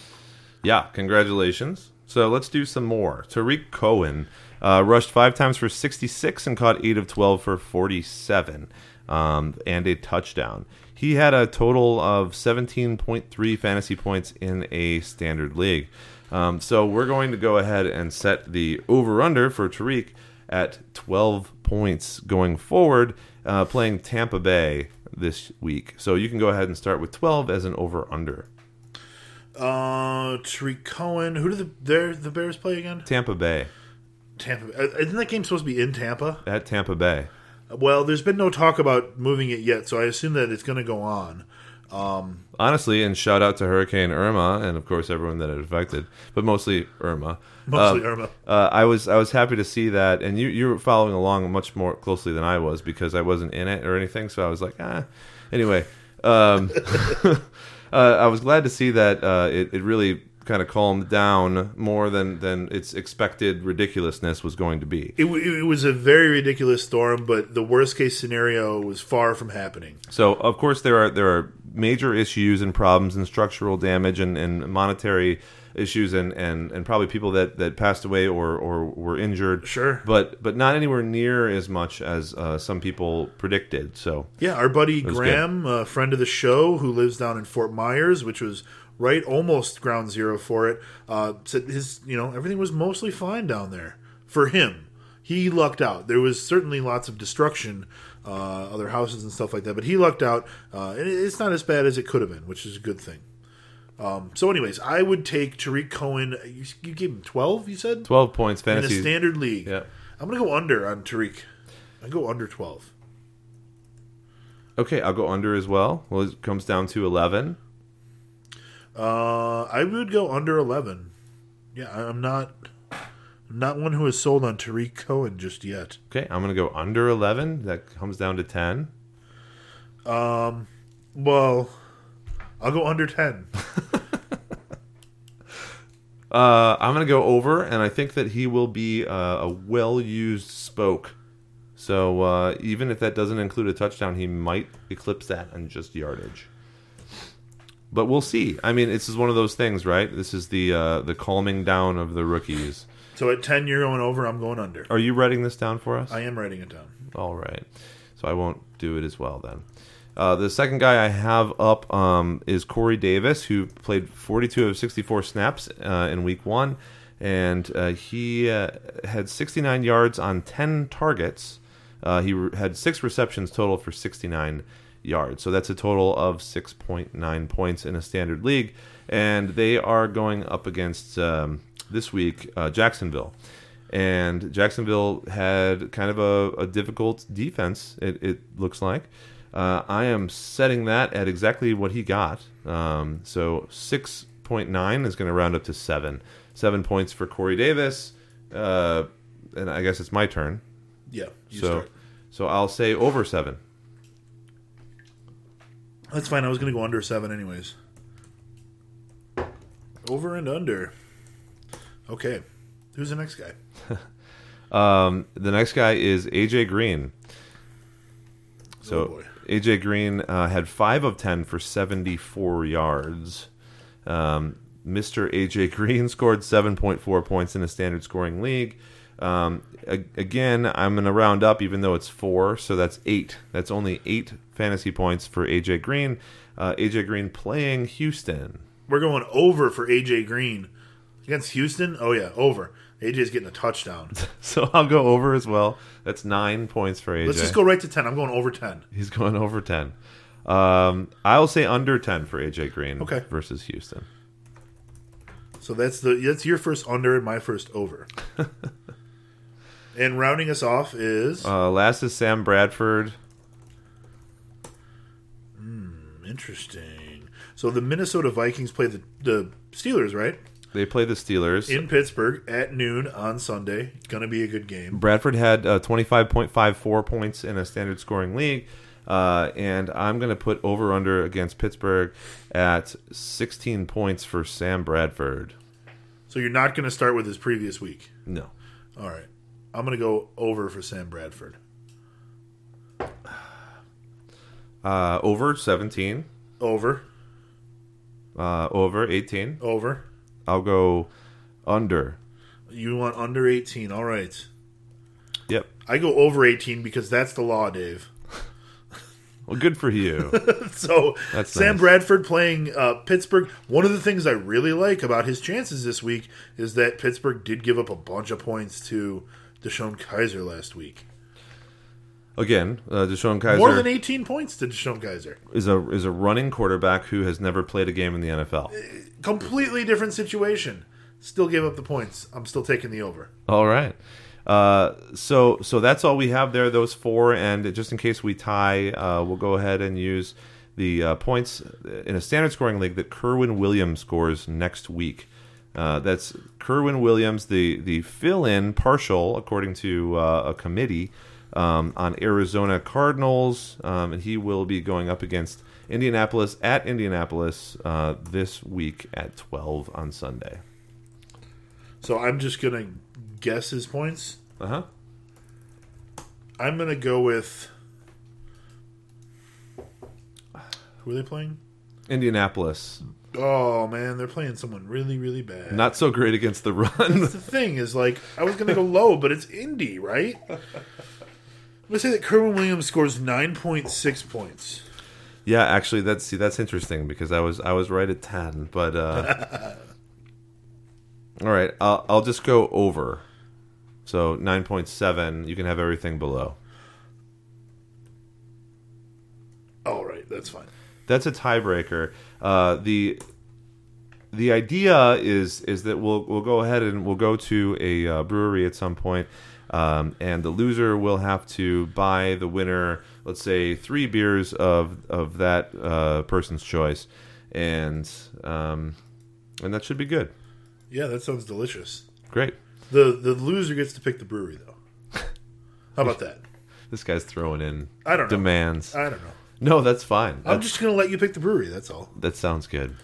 Yeah, congratulations. So let's do some more. Tarik Cohen uh, rushed five times for 66 and caught 8 of 12 for 47 um, and a touchdown. He had a total of 17.3 fantasy points in a standard league. Um, so we're going to go ahead and set the over under for Tarik at 12 points going forward, uh, playing Tampa Bay this week. So you can go ahead and start with 12 as an over under. Uh, Tarik Cohen. Who did the, their, the Bears play again? Tampa Bay. Tampa. uh, Isn't that game supposed to be in Tampa? At Tampa Bay. Well, there's been no talk about moving it yet, so I assume that it's going to go on. Honestly, and shout out to Hurricane Irma, and of course everyone that it affected, but mostly Irma. Mostly Uh, Irma. Uh, I was I was happy to see that, and you you were following along much more closely than I was because I wasn't in it or anything. So I was like, ah. Anyway, um, uh, I was glad to see that uh, it it really kind of calmed down more than than its expected ridiculousness was going to be. It, it was a very ridiculous storm, but the worst case scenario was far from happening. So of course there are there are major issues and problems and structural damage and, and monetary issues and, and, and probably people that, that passed away or, or were injured. Sure. But but not anywhere near as much as uh, some people predicted. So Yeah, our buddy Graham, a friend of the show who lives down in Fort Myers, which was right almost ground zero for it, uh, said his you know everything was mostly fine down there for him. He lucked out. There was certainly lots of destruction, uh, other houses and stuff like that, but he lucked out, uh, and it's not as bad as it could have been, which is a good thing. Um, so, anyways, I would take Tarik Cohen. You, you gave him twelve. You said twelve points in a standard league. Yeah. I'm gonna go under on Tarik. I go under twelve. Okay, I'll go under as well. Well, it comes down to eleven. Uh, I would go under eleven. Yeah, I'm not. Not one who is sold on Tarik Cohen just yet. Okay, I'm gonna go under eleven. That comes down to ten. Um, Well, I'll go under ten. Uh, I'm going to go over, and I think that he will be uh, a well used spoke. So uh, even if that doesn't include a touchdown, he might eclipse that on just yardage. But we'll see. I mean, this is one of those things, right? This is the uh, the calming down of the rookies. So at ten, you're going over. I'm going under. Are you writing this down for us? I am writing it down. All right. So I won't do it as well then. Uh, the second guy I have up um, is Corey Davis, who played 42 of 64 snaps uh, in week one. And uh, he uh, had 69 yards on 10 targets. Uh, he re- had six receptions total for 69 yards. So that's a total of 6.9 points in a standard league. And they are going up against um, this week uh, Jacksonville and Jacksonville had kind of a, a difficult defense. It, it looks like. Uh, I am setting that at exactly what he got. Um, so six point nine is going to round up to seven. Seven points for Corey Davis, uh, and I guess it's my turn. Yeah. You so, start. so I'll say over seven. That's fine. I was going to go under seven, anyways. Over and under. Okay. Who's the next guy? Um, the next guy is AJ Green. So Oh, boy. AJ Green uh, had five of ten for seventy-four yards, Um, Mr. AJ Green scored 7.4 points in a standard scoring league. Um, a- again, I'm going to round up, even though it's four, so that's eight. That's only eight fantasy points for AJ Green. Uh, AJ Green playing Houston. We're going over for AJ Green against Houston. Oh yeah, over. AJ's getting a touchdown. So I'll go over as well. That's nine points for AJ. Let's just go right to ten. I'm going over ten. He's going over 10. Um, I'll say under 10 for AJ Green Okay. versus Houston. So that's the that's your first under and my first over. and rounding us off is Uh, last is Sam Bradford. interesting. So the Minnesota Vikings play the the Steelers, right? They play the Steelers. In Pittsburgh at noon on Sunday. Going to be a good game. Bradford had uh, 25.54 points in a standard scoring league. Uh, and I'm going to put over under against Pittsburgh at 16 points for Sam Bradford. So you're not going to start with his previous week. No. All right. I'm going to go over for Sam Bradford. Uh, over 17. Over. Uh, over 18. Over. I'll go under. You want under 18. All right. Yep. I go over 18 because that's the law, Dave. Well, good for you. So That's Sam nice. Bradford playing uh, Pittsburgh. One of the things I really like about his chances this week is that Pittsburgh did give up a bunch of points to DeShone Kizer last week. Again, uh, DeShone Kizer More than 18 points to DeShone Kizer. is a is a running quarterback who has never played a game in the NFL. Completely different situation. Still gave up the points. I'm still taking the over. All right. Uh, so so that's all we have there. Those four, and just in case we tie, uh, we'll go ahead and use the uh, points in a standard scoring league that Kerwynn Williams scores next week. Uh, that's Kerwynn Williams, the the fill-in partial, according to uh, a committee um, on Arizona Cardinals, um, and he will be going up against Indianapolis at Indianapolis uh, this week at 12 on Sunday. So I'm just going to guess his points. Uh huh. I'm going to go with. Who are they playing? Indianapolis. Oh, man. They're playing someone really, really bad. Not so great against the run. That's the thing is like I was gonna go low, but it's Indy, right? I'm gonna say that Kerwynn Williams scores nine point six points. yeah, actually, that's see, that's interesting because I was I was right at ten, but uh, all right, I'll I'll just go over. So nine point seven, you can have everything below. All right, that's fine. That's a tiebreaker. Uh, the the idea is is that we'll we'll go ahead and we'll go to a uh, brewery at some point, um, and the loser will have to buy the winner, let's say, three beers of of that uh, person's choice, and um, and that should be good. Yeah, that sounds delicious. Great. The the loser gets to pick the brewery though. How about that? This guy's throwing in I don't know. demands. I don't know. No, that's fine. I'm That's- just gonna let you pick the brewery. That's all. that sounds good.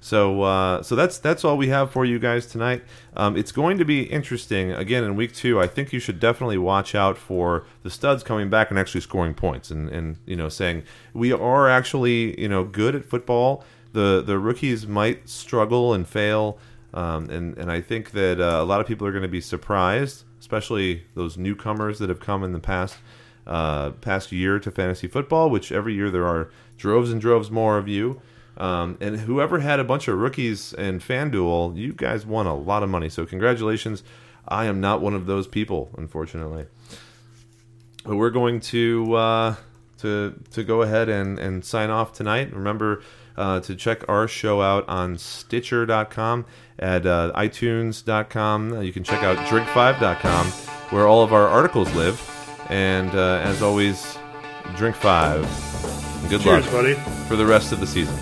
So, uh, so that's that's all we have for you guys tonight. Um, it's going to be interesting again in week two. I think you should definitely watch out for the studs coming back and actually scoring points, and and you know saying we are actually you know good at football. The the rookies might struggle and fail, um, and and I think that uh, a lot of people are going to be surprised, especially those newcomers that have come in the past uh, past year to fantasy football. Which every year there are droves and droves more of you. Um, and whoever had a bunch of rookies in FanDuel, you guys won a lot of money. So congratulations. I am not one of those people, unfortunately. But we're going to uh, to to go ahead and, and sign off tonight. Remember uh, to check our show out on Stitcher.com, at uh, iTunes.com. You can check out Drink5.com, where all of our articles live. And uh, as always, drink five. Good Cheers, luck buddy. for the rest of the season.